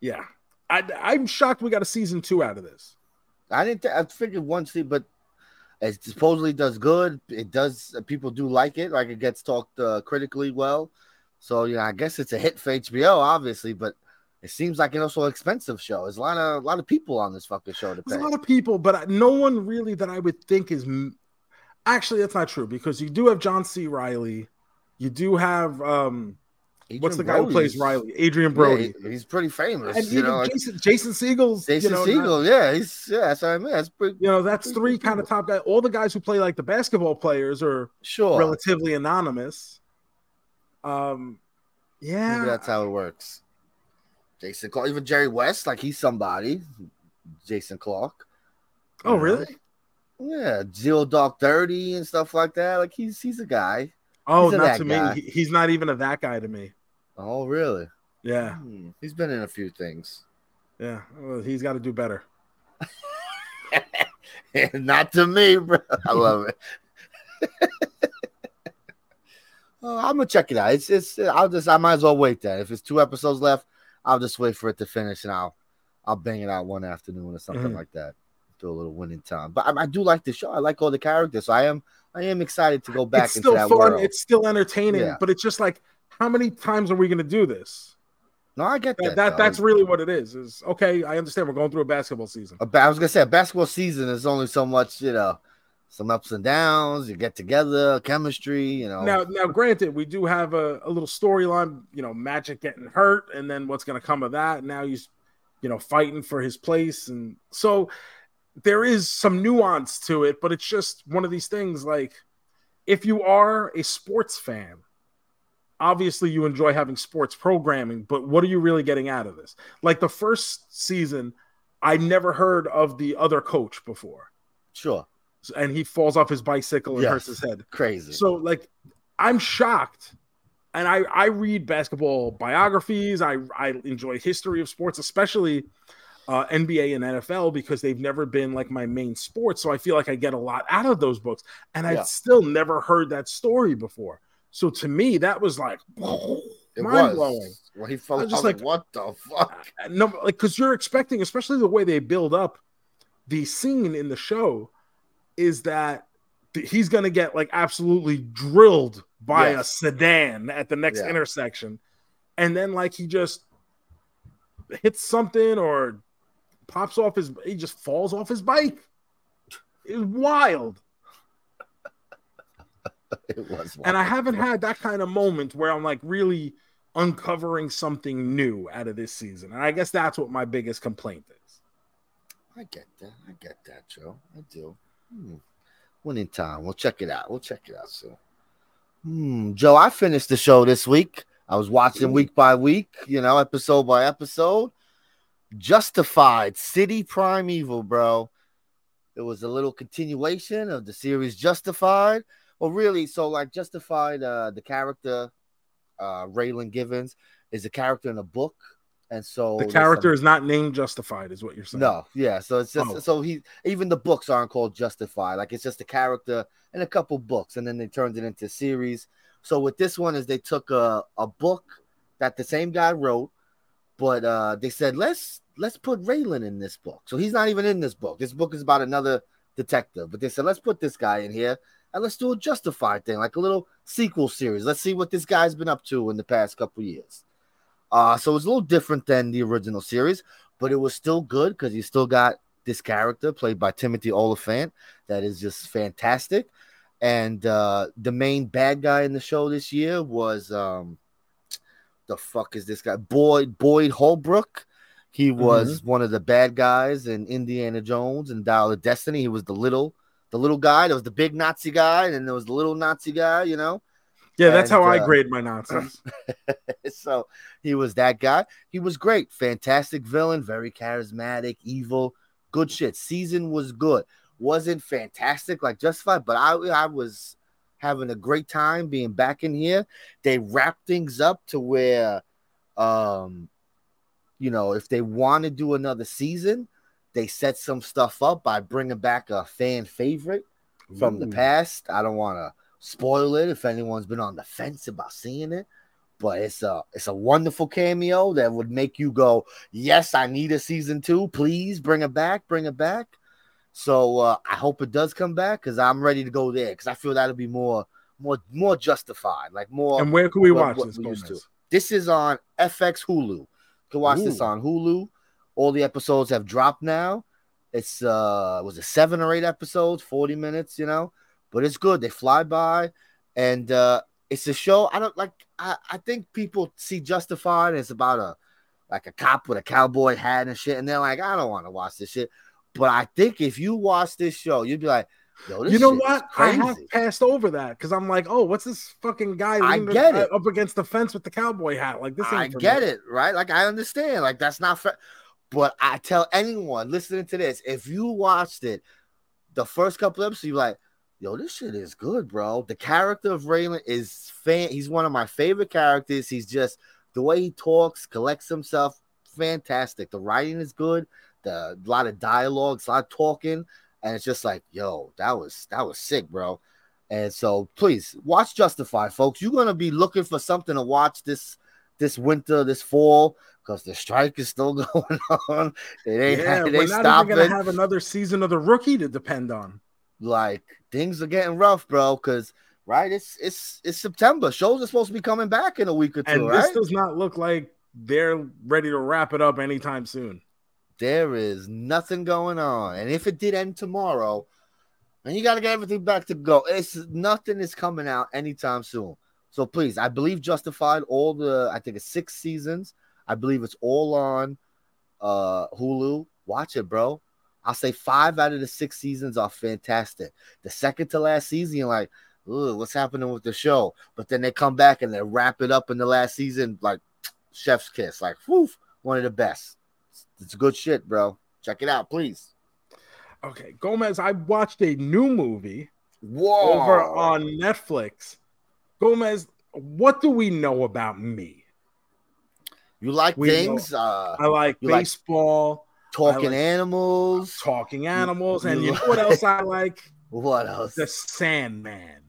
yeah I, i'm shocked we got a season two out of this I didn't. Th- I figured one season, but it supposedly does good. It does. People do like it. Like it gets talked uh, critically well. So yeah, I guess it's a hit for HBO, obviously. But it seems like an also expensive show. There's a lot of a lot of people on this fucking show to pay. There's a lot of people, but no one really that I would think is. Actually, that's not true because you do have John C. Reilly. You do have um, what's the Adrian guy who plays Riley? Adrian Yeah, Brody. he- he's pretty famous. and you know, Jason, Jason Segel's. Jason you know, Segel. not- yeah, he's yeah. That's what I mean. That's pretty. you know, that's pretty three kind of top guys. All the guys who play like the basketball players are Sure. relatively anonymous. Um, yeah, Maybe that's how it works. Jason Clarke, even Jerry West, like he's somebody. Jason Clarke. Oh, know? really? Yeah, Zero Dark Thirty and stuff like that. Like he's he's a guy. Oh, a not to guy. me. He- he's not even a that guy to me. Oh, really? Yeah, Hmm, He's been in a few things. yeah. Well, he's got to do better. Not to me, bro. I love it. oh, I'm gonna check it out. It's it's. I'll just. I might as well wait then. If it's two episodes left, I'll just wait for it to finish and I'll I'll bang it out one afternoon or something Mhm. like that. Do a little winning time. But I, I do like the show. I like all the characters. So I am I am excited to go back it's still fun. world. It's still entertaining, Yeah. but it's just like, how many times are we going to do this? no, I get That, that. that that's really what it is. Is okay. I understand we're going through a basketball season. A ba- I was gonna say a basketball season is only so much, you know, some ups and downs. You get together, chemistry, you know. Now, now, granted, we do have a, a little storyline. You know, Magic getting hurt, and then what's going to come of that? Now he's, you know, fighting for his place, and so there is some nuance to it. But it's just one of these things. Like, if you are a sports fan, obviously you enjoy having sports programming. But what are you really getting out of this? Like the first season, I never heard of the other coach before, sure, and he falls off his bicycle and Yes. hurts his head. crazy. So like I'm shocked. And I, I read basketball biographies. I, I enjoy history of sports, especially uh, NBA and NFL, because they've never been like my main sport. So I feel like I get a lot out of those books. And Yeah. I've still never heard that story before. So to me, that was like, It Mind was. blowing. When he I I was just like, like- "What the fuck?" Uh, no, like because you're expecting, especially the way they build up the scene in the show, is that th- he's gonna get like absolutely drilled by a sedan at the next Yeah. intersection, and then like he just hits something or pops off his, he just falls off his bike. It's wild, It was. and I haven't had that kind of moment where I'm like really uncovering something new out of this season, and I guess that's what my biggest complaint is. I get that. I get that, Joe. I do. Hmm. In time, we'll check it out. We'll check it out soon. Hmm. Joe, I finished the show this week. I was watching week by week, you know, episode by episode. Justified City Primeval, bro. It was a little continuation of the series Justified. Well, really, so like Justified, uh, the character, uh, Raylan Givens, is a character in a book. And so The there's some- character is not named Justified, is what you're saying. no, yeah. So it's just Oh. so he even the books aren't called Justified. Like it's just a character in a couple books, and then they turned it into a series. So with this one is they took a, a book that the same guy wrote, but uh they said let's let's put Raylan in this book. So he's not even in this book. This book is about another detective, but they said let's put this guy in here and let's do a Justified thing, like a little sequel series. Let's see what this guy's been up to in the past couple years. Uh, so it's a little different than the original series, but it was still good because you still got this character played by Timothy Olyphant that is just fantastic. And uh, the main bad guy in the show this year was um, the fuck is this guy? Boyd Boyd Holbrook. He was one of the bad guys in Indiana Jones and Dial of Destiny. He was the little, the little guy. There was the big Nazi guy, and then there was the little Nazi guy. You know. Yeah, that's And, how I uh, grade my nonsense. so he was that guy. He was great, fantastic villain, very charismatic, evil, good shit. Season was good, wasn't fantastic like Justified, but I I was having a great time being back in here. They wrapped things up to where, um, you know, if they want to do another season, they set some stuff up by bringing back a fan favorite from the past. I don't want to spoil it if anyone's been on the fence about seeing it, but it's a it's a wonderful cameo that would make you go, "Yes, I need a season 2. Please bring it back, bring it back." So uh, I hope it does come back cuz I'm ready to go there cuz I feel that'll be more more more justified, like more And where can we what- watch what this? we used to. This is on FX Hulu. You can watch this on Hulu. All the episodes have dropped now. It's uh was it seven or eight episodes, 40 minutes, you know, but it's good. They fly by, and uh it's a show. I don't like I, I think people see Justified it's about a like a cop with a cowboy hat and shit, and they're like, I don't want to watch this shit. But I think if you watch this show, you'd be like, yo, this You know what? I have passed over that because I'm like, oh, what's this fucking guy I get it. up against the fence with the cowboy hat? Like this. Ain't I get me. it, right? Like I understand. Like that's not fair. But I tell anyone listening to this, if you watched it, the first couple episodes, you're like, yo, this shit is good, bro. The character of Raylan is fan. He's one of my favorite characters. He's just the way he talks, collects himself, fantastic. The writing is good. The a lot of dialogues, a lot of talking, and it's just like, yo, that was that was sick, bro. And so please watch Justify, folks. You're gonna be looking for something to watch this this winter, this fall, because the strike is still going on. It ain't, Yeah, it we're not stopping. even gonna have another season of the rookie to depend on. Like things are getting rough, bro. Because right, it's it's it's September. Shows are supposed to be coming back in a week or two, And right? this does not look like they're ready to wrap it up anytime soon. there is nothing going on. And if it did end tomorrow, and you got to get everything back to go, it's nothing is coming out anytime soon. So please, I believe Justified all the I think it's six seasons. I believe it's all on uh Hulu. Watch it, bro. I'll say five out of the six seasons are fantastic. The second to last season, you're like, Ugh, what's happening with the show? But then they come back and they wrap it up in the last season, like chef's kiss, like whew, one of the best. It's good shit, bro. Check it out, please. Okay, Gomez, I watched a new movie Whoa. over on Netflix. Gomez, what do we know about me? you like we things, uh I like You like- baseball, talking like- animals. talking animals, and you know what else I like? What else? The Sandman.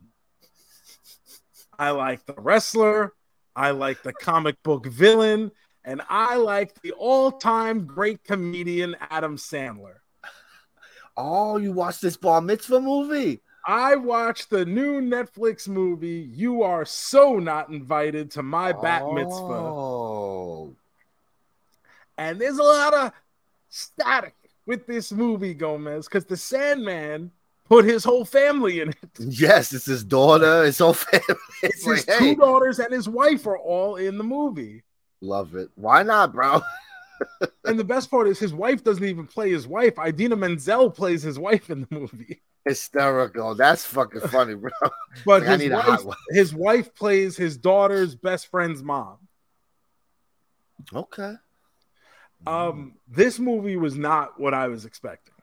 I like the wrestler. I like the comic book villain, and I like the all-time great comedian Adam Sandler. Oh, you watched this bar mitzvah movie? I watched the new Netflix movie. You are so not invited to my bat mitzvah. Oh, And there's a lot of static with this movie, Gomez, because the Sandman put his whole family in it. yes, it's his daughter, his whole family. It's His like, two hey, daughters and his wife are all in the movie. love it. Why not, bro? And the best part is his wife doesn't even play his wife. Idina Menzel plays his wife in the movie. Hysterical. That's fucking funny, bro. But Like, his wife, his wife plays his daughter's best friend's mom. Okay. Um, this movie was not what I was expecting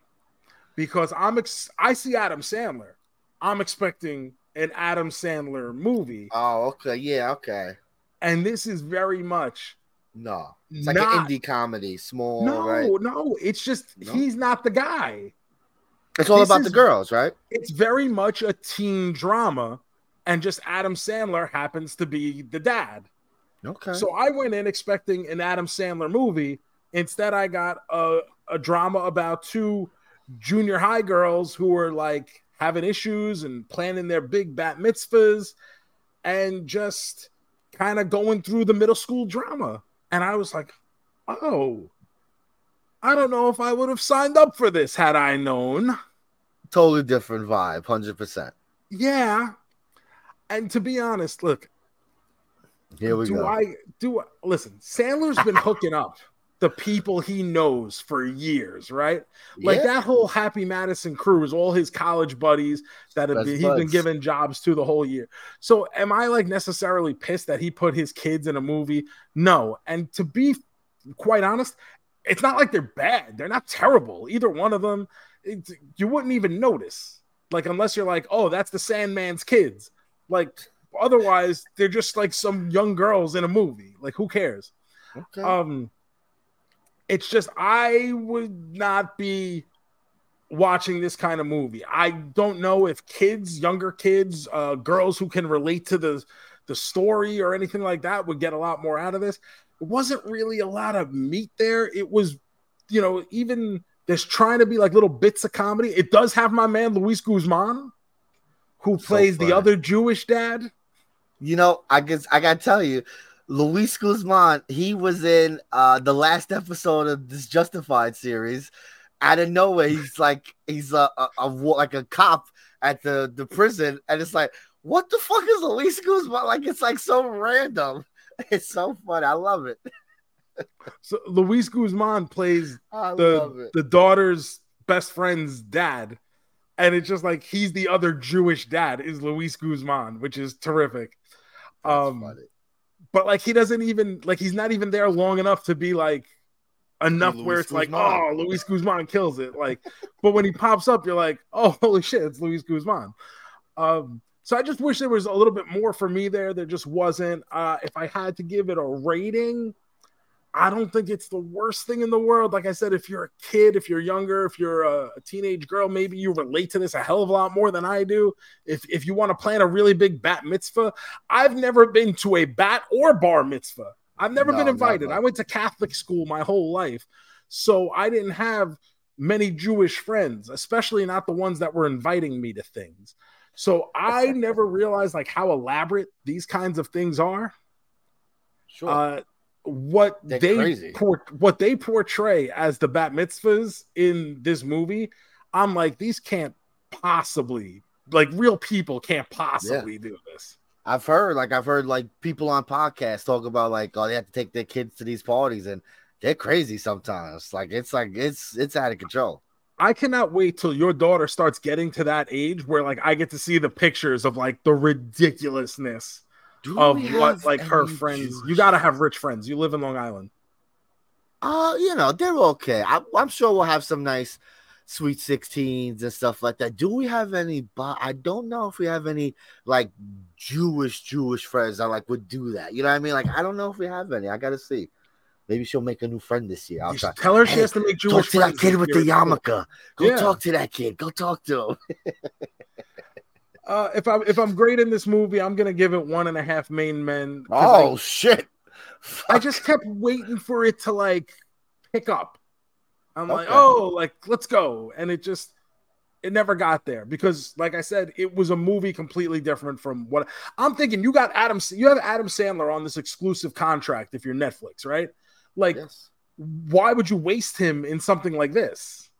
because I'm ex- I see Adam Sandler. I'm expecting an Adam Sandler movie, Oh, okay. Yeah, okay. and this is very much No. It's like not. an indie comedy, small, no, right? no. It's just No? he's not the guy. It's all this about is- the girls, right? It's very much a teen drama, and just Adam Sandler happens to be the dad. Okay. So I went in expecting an Adam Sandler movie. Instead, I got a, a drama about two junior high girls who were like having issues and planning their big bat mitzvahs and just kind of going through the middle school drama. And I was like, oh, I don't know if I would have signed up for this had I known. totally different vibe, hundred percent. Yeah. And to be honest, look, Here we do go. I do listen? Sandler's been hooking up the people he knows for years, right? Like Yeah. that whole Happy Madison crew is all his college buddies that have been, he's been given jobs to the whole year. So am I like necessarily pissed that he put his kids in a movie? No. And to be quite honest, it's not like they're bad. They're not terrible. Either one of them, it, you wouldn't even notice. Like unless you're like, oh, that's the Sandman's kids. Like otherwise, they're just like some young girls in a movie. Like who cares? Okay. Um, it's just I would not be watching this kind of movie. I don't know if kids, younger kids, uh, girls who can relate to the the story or anything like that would get a lot more out of this. It wasn't really a lot of meat there. It was, you know, even there's trying to be like little bits of comedy. It does have my man Luis Guzman, who So plays the other Jewish dad. you know, I guess I gotta tell you, Luis Guzman, he was in uh the last episode of this Justified series. Out of nowhere, he's like he's a, a, a like a cop at the the prison, and it's like, what the fuck is Luis Guzman? Like it's like so random. It's so funny. I love it. So Luis Guzman plays I the the daughter's best friend's dad, and it's just like he's the other Jewish dad is Luis Guzman, which is terrific. That's um, funny. But like he doesn't even like he's not even there long enough to be like enough where Luis it's like oh Luis Guzman kills it like but when he pops up you're like oh holy shit it's Luis Guzman. Um so I just wish there was a little bit more for me there there just wasn't. Uh if I had to give it a rating I don't think it's the worst thing in the world like I said if you're a kid if you're younger if you're a, a teenage girl maybe you relate to this a hell of a lot more than I do if if you want to plan a really big bat mitzvah I've never been to a bat or bar mitzvah. I've never No, been invited. never. I went to Catholic school my whole life. So I didn't have many Jewish friends, especially not the ones that were inviting me to things. So I never realized like how elaborate these kinds of things are. Sure. Uh, what They're they crazy. por- what they portray as the bat mitzvahs in this movie, I'm like, these can't possibly like real people can't possibly do this. I've heard, like, I've heard, like, people on podcasts talk about, like, oh, they have to take their kids to these parties, and they're crazy sometimes. Like, it's like it's it's out of control. I cannot wait till your daughter starts getting to that age where like I get to see the pictures of like the ridiculousness Do of what like her friends. You got to have rich friends. You live in Long Island. Uh, you know, they're okay. I, I'm sure we'll have some nice sweet 16s and stuff like that. Do we have any? But I don't know if we have any like Jewish Jewish friends that like would do that. You know what I mean? Like, I don't know if we have any. I gotta see. Maybe she'll make a new friend this year. I'll try. tell her she Hey, has to make Jewish Talk to that kid with the yarmulke. Go Yeah. talk to that kid. Go talk to him. Uh, if I'm if I'm grading this movie, I'm gonna give it one and a half main men. 'cause I- Oh shit! I just kept waiting for it to like pick up. I'm like, oh, like let's go, and it just it never got there because, like I said, it was a movie completely different from what I'm thinking. You got Adam, you have Adam Sandler on this exclusive contract if you're Netflix, right? Like, Yes. why would you waste him in something like this?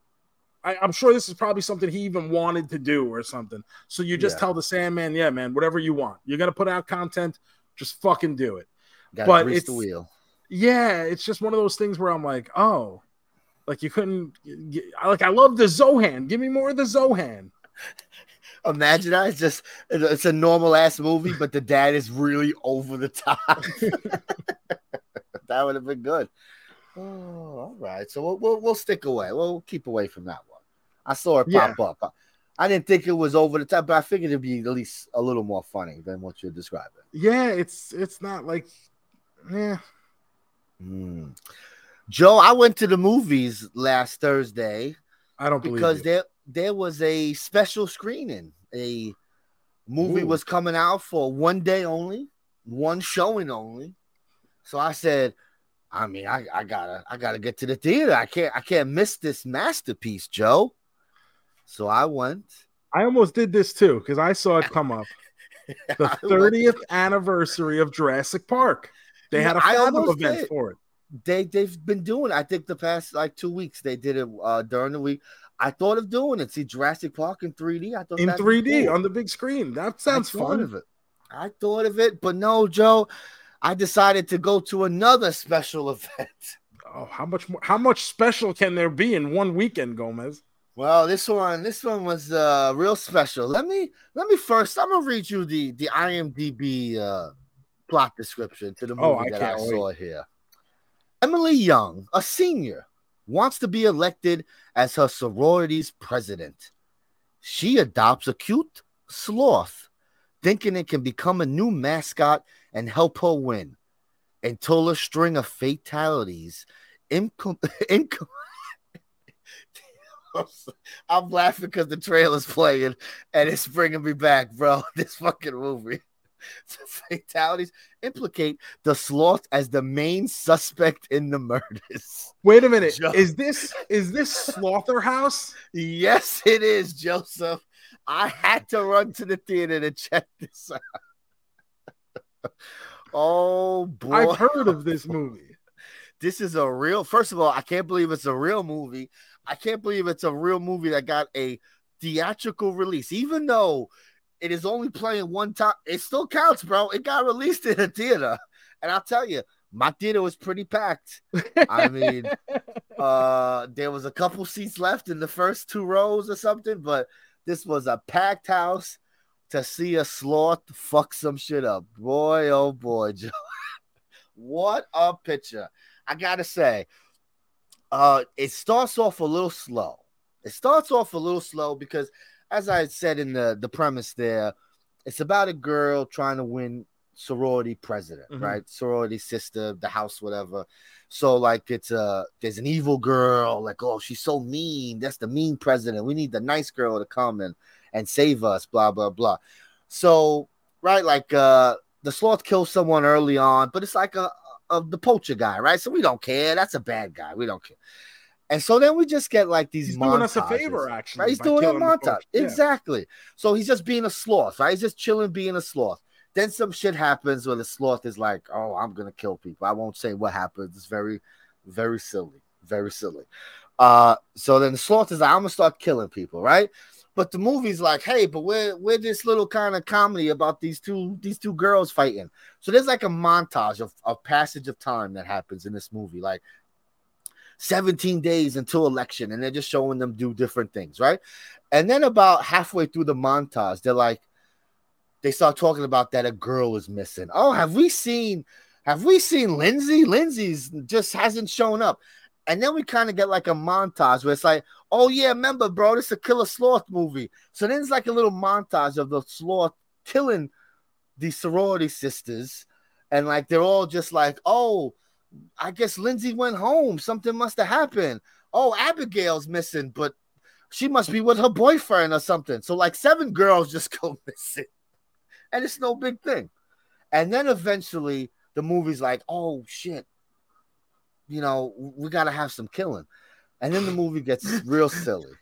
I, I'm sure this is probably something he even wanted to do or something. So you just Yeah. tell the Sandman, yeah, man, whatever you want. You're gonna put out content, just fucking do it. Got But grease the wheel. Yeah, it's just one of those things where I'm like, oh, like you couldn't. get- like I love the Zohan. Give me more of the Zohan. Imagine that. It's just it's a normal ass movie, but the dad is really over the top. that would have been good. Oh, all right. So we'll, we'll we'll stick away. We'll keep away from that one. I saw it Yeah. pop up. I didn't think it was over the top, but I figured it'd be at least a little more funny than what you're describing. Yeah, it's it's not like, yeah. Hmm. Joe, I went to the movies last Thursday I don't believe because you. there there was a special screening. A movie Ooh. was coming out for one day only, one showing only. So I said, I mean, I, I gotta I gotta get to the theater. I can't I can't miss this masterpiece, Joe. So I went. I almost did this too because I saw it come up. The 30th anniversary of Jurassic Park. They Yeah, had a Fathom event did. for it. They they've been doing. I think the past like two weeks they did it uh, during the week. I thought of doing it. See Jurassic Park in 3D. I thought in 3D cool. on the big screen. That sounds fun. Of it. I thought of it, but no, Joe. I decided to go to another special event. Oh, how much more? How much special can there be in one weekend, Gomez? Well, this one, this one was uh real special. Let me let me first. I'm gonna read you the the IMDb uh plot description to the movie Oh, I that I can't wait. saw here. Emily Young, a senior, wants to be elected as her sorority's president. She adopts a cute sloth, thinking it can become a new mascot and help her win. Until a string of fatalities, I'm laughing because the trailer's playing and it's bringing me back, bro. This fucking movie. The Fatalities implicate the sloth as the main suspect in the murders. Wait a minute. Is this is this Slotherhouse? Yes, it is, Joseph. I had to run to the theater to check this out. oh boy. I've heard of this movie. this is a real first of all i can't believe it's a real movie i can't believe it's a real movie that got a theatrical release. Even though it is only playing one time it still counts bro. It got released in a theater. And i'll tell you my theater was pretty packed. I mean uh there was a couple seats left in the first two rows or something but this was a packed house to see a sloth fuck some shit up. Boy oh boy Joe. what a picture. I gotta say, uh, it starts off a little slow. It starts off a little slow because, as I said in the the premise there, it's about a girl trying to win sorority president, Mhm. right? Sorority sister, the house, whatever. So like it's a there's an evil girl, like oh she's so mean. That's the mean president. We need the nice girl to come and and save us. Blah blah blah. So right, like uh the sloth kills someone early on, but it's like a of the poacher guy, right? So we don't care. That's a bad guy. We don't care. And so then we just get like these He's doing us a montages, favor, actually. Right? He's doing a montage. Yeah. Exactly. So he's just being a sloth, right? He's just chilling, being a sloth. Then some shit happens where the sloth is like, oh, I'm gonna kill people. I won't say what happens. It's very, very silly. Very silly. Uh, so then the sloth is like, I'm gonna start killing people, right? But the movie's like, hey, but we're we're this little kind of comedy about these two these two girls fighting. So there's like a montage of, of passage of time that happens in this movie, like 17 days until election, and they're just showing them do different things, right? And then about halfway through the montage, they're like, they start talking about that a girl is missing. Oh, have we seen have we seen Lindsay? Lindsay's just hasn't shown up. And then we kind of get like a montage where it's like, oh yeah, remember, bro, this is a killer sloth movie. So then it's like a little montage of the sloth killing the sorority sisters, and like they're all just like, oh, I guess Lindsay went home. Something must have happened. Oh, Abigail's missing, but she must be with her boyfriend or something. So like seven girls just go missing, and it's no big thing. And then eventually the movie's like, oh shit, you know, we got to have some killing. And then the movie gets real silly.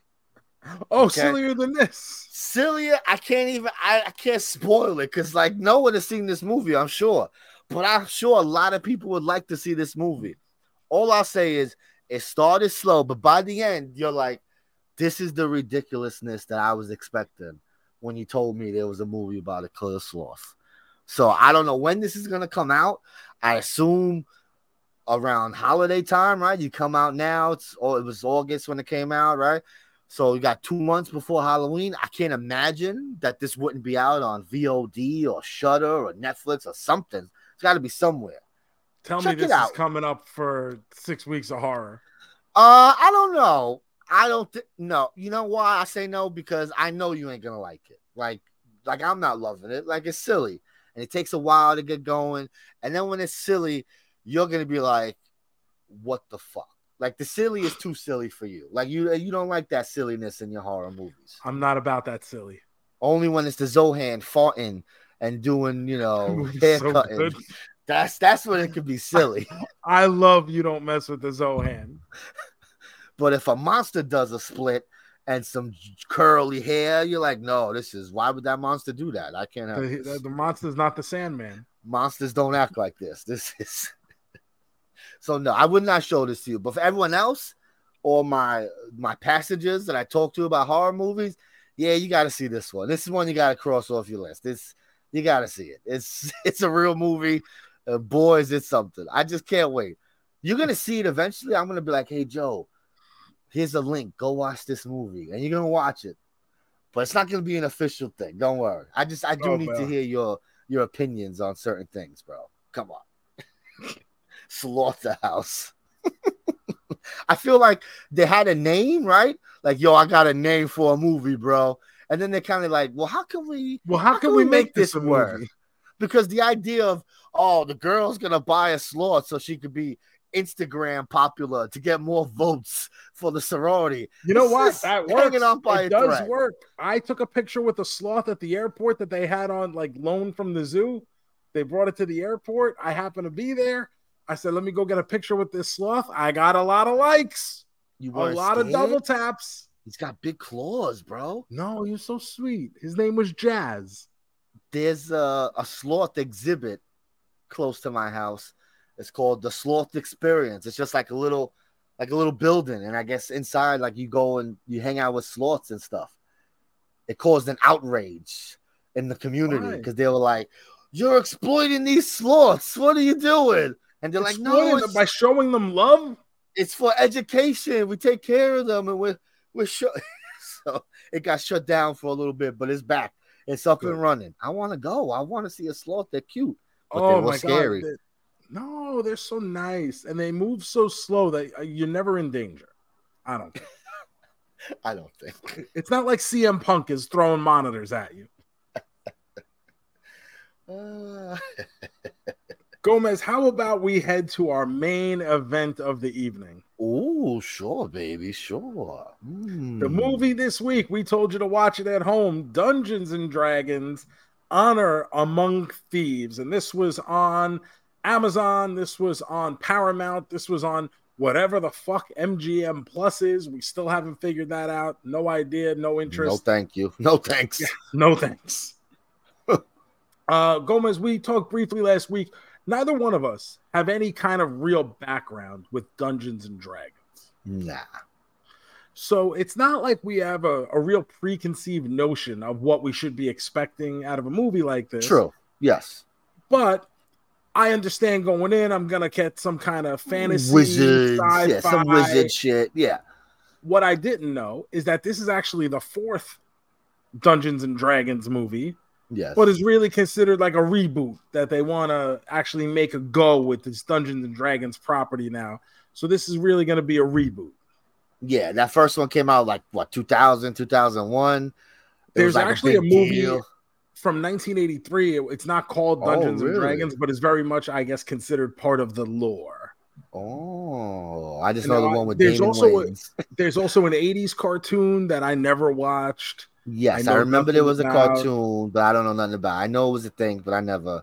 Oh, Okay. sillier than this. Sillier, I can't even, I, I can't spoil it because like no one has seen this movie, I'm sure. But I'm sure a lot of people would like to see this movie. All I'll say is it started slow, but by the end, you're like, this is the ridiculousness that I was expecting when you told me there was a movie about a killer sloth. So I don't know when this is gonna come out. I assume around holiday time, right? You come out now. It's oh, it was August when it came out, right? So you got two months before Halloween. I can't imagine that this wouldn't be out on VOD or Shudder or Netflix or something. It's got to be somewhere. Tell Check me this is coming up for six weeks of horror. Uh, I don't know. I don't think no. You know why I say no? Because I know you ain't gonna like it. Like, like I'm not loving it. Like it's silly, and it takes a while to get going. And then when it's silly, you're gonna be like, "What the fuck?" Like the silly is too silly for you. Like you, you don't like that silliness in your horror movies. I'm not about that silly. Only when it's the Zohan farting and doing, you know, Movie's hair so. That's that's when it could be silly. I love you don't mess with the Zohan. But if a monster does a split and some curly hair, you're like, no, this is why would that monster do that? I can't have the, the monster's not the Sandman. monsters don't act like this. This is so no, I would not show this to you. But for everyone else or my my passengers that I talk to about horror movies, yeah, you got to see this one. This is one you got to cross off your list. This you got to see it. It's it's a real movie. Uh, boys, it's something. I just can't wait. You're gonna see it eventually. I'm gonna be like, hey Joe, here's a link. Go watch this movie, and you're gonna watch it. But it's not gonna be an official thing. Don't worry. I just I do Oh, need to hear your your opinions on certain things, bro. Come on. Slotherhouse. I feel like they had a name, right? Like, yo, I got a name for a movie, bro. And then they're kind of like, well, how can we Well, how, can, we make this a work? movie? because the idea of oh the girl's gonna buy a sloth so she could be instagram popular to get more votes for the sorority You know It's what? That works. on by it does thread. work. I took a picture with a sloth at the airport that they had on like loan from the zoo. They brought it to the airport. I happened to be there. I said, "Let me go get a picture with this sloth." I got a lot of likes, you a lot of double taps. he's got big claws bro. No, you're so sweet. His name was Jazz. there's a, a sloth exhibit close to my house. It's called the sloth experience. It's just like a little like a little building. And i guess inside like you go and you hang out with sloths and stuff. It caused an outrage in the community because they were like you're exploiting these sloths. What are you doing and they're like no it's, by showing them love. it's for education we take care of them and we're we're sure so it got shut down for a little bit but it's back it's up Good. and running i want to go i want to see a sloth they're cute but oh they my scary. god! No, they're so nice and they move so slow that uh, you're never in danger. I don't care. i don't think It's not like CM Punk is throwing monitors at you. Uh, Gomez, how about we head to our main event of the evening? oh sure baby sure The Mm. movie this week, we told you to watch it at home Dungeons and Dragons Honor Among Thieves. And this was on Amazon, this was on Paramount, this was on whatever the fuck MGM Plus is. We still haven't figured that out. No idea, no interest. no thank you no thanks No thanks. uh, Gomez, we talked briefly last week. Neither one of us have any kind of real background with Dungeons and Dragons. nah So it's not like we have a, a real preconceived notion of what we should be expecting out of a movie like this. true yes But I understand going in, I'm going to get some kind of fantasy, wizards yeah some wizard shit yeah What I didn't know is that this is actually the fourth Dungeons and Dragons movie. Yes but it's really considered like a reboot that they want to actually make a go with this Dungeons and Dragons property now. So this is really going to be a reboot. yeah that first one came out like what 2000 2001 It There's like actually a big movie deal. from 1983. It's not called Oh, Dungeons and? Dragons, but it's very much, I guess, considered part of the lore. Oh, I just know the one with there's Damon also a- There's also an 80s cartoon that I never watched. Yes, I I, remember there was a about- cartoon, but I don't know nothing about. it. I know it was a thing, but I never,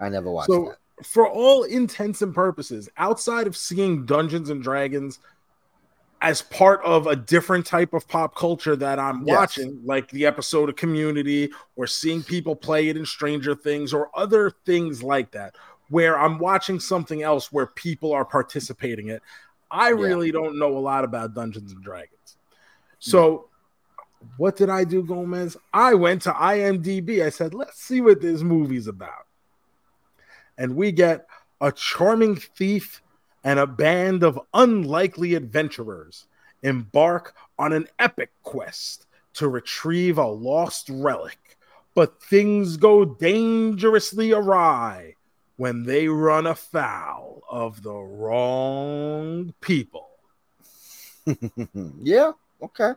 I never watched So, that. for all intents and purposes, outside of seeing Dungeons and Dragons as part of a different type of pop culture that I'm Yes. watching, like the episode of Community or seeing people play it in Stranger Things or other things like that, where I'm watching something else where people are participating in it. I Yeah. really don't know a lot about Dungeons and Dragons. So, what did I do, Gomez? I went to IMDb. I said, let's see what this movie's about. And we get a charming thief and a band of unlikely adventurers embark on an epic quest to retrieve a lost relic. But things go dangerously awry when they run afoul of the wrong people. yeah, okay,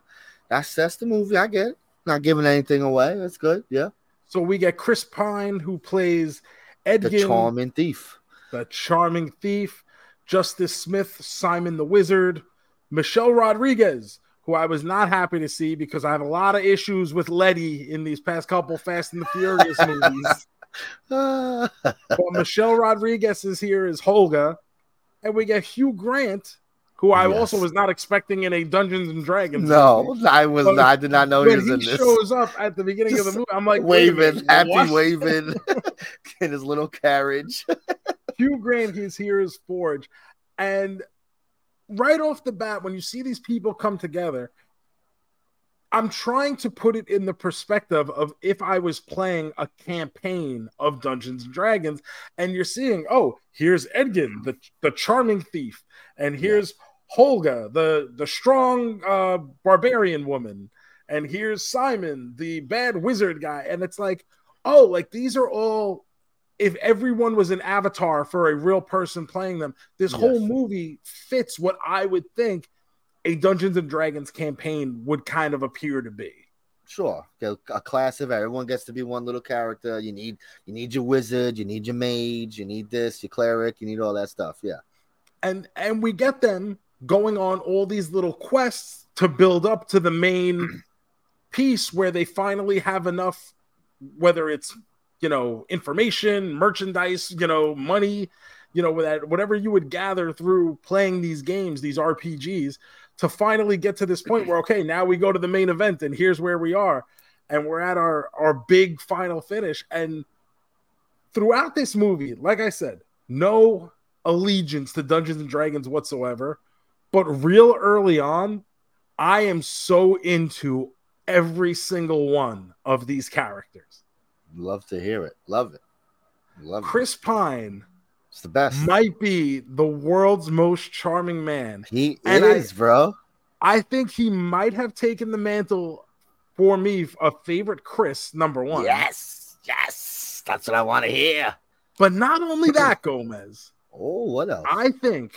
that's that's the movie. I get it. Not giving anything away. That's good. Yeah, So we get Chris Pine, who plays the Edgin, charming thief. the charming thief, Justice Smith, Simon the Wizard, Michelle Rodriguez, who I was not happy to see because I have a lot of issues with Letty in these past couple Fast and the Furious movies. But Michelle Rodriguez is here as Holga, and we get Hugh Grant, who I Yes. also was not expecting in a Dungeons and Dragons. no, movie. I was. But I did not know he was he in this. He shows up at the beginning of the movie, I'm like waving, happy what? waving in his little carriage. Hugh Grant is here as Forge. And right off the bat, when you see these people come together, I'm trying to put it in the perspective of if I was playing a campaign of Dungeons and Dragons, and you're seeing, oh, here's Edgin, the, the charming thief, and here's Holga, the, the strong uh, barbarian woman, and here's Simon, the bad wizard guy. And it's like, oh, like these are all if everyone was an avatar for a real person playing them, this whole movie fits what I would think a Dungeons and Dragons campaign would kind of appear to be. Sure, get a class of everyone gets to be one little character. You need you need your wizard, you need your mage, you need this, your cleric, you need all that stuff. Yeah, And and we get them going on all these little quests to build up to the main piece where they finally have enough whether it's you know information, merchandise, you know, money, you know, that whatever you would gather through playing these games, these RPGs, to finally get to this point where okay, now we go to the main event and here's where we are, and we're at our our big final finish. And throughout this movie, like I said, no allegiance to Dungeons and Dragons whatsoever, but real early on, I am so into every single one of these characters. love to hear it. Love it. Love it. Chris Pine. It's the best. might be the world's most charming man. he and I- is, bro. I think he might have taken the mantle for me a favorite Chris number one. Yes, yes, that's what I want to hear. But not only that, Gomez, Oh, what else? I think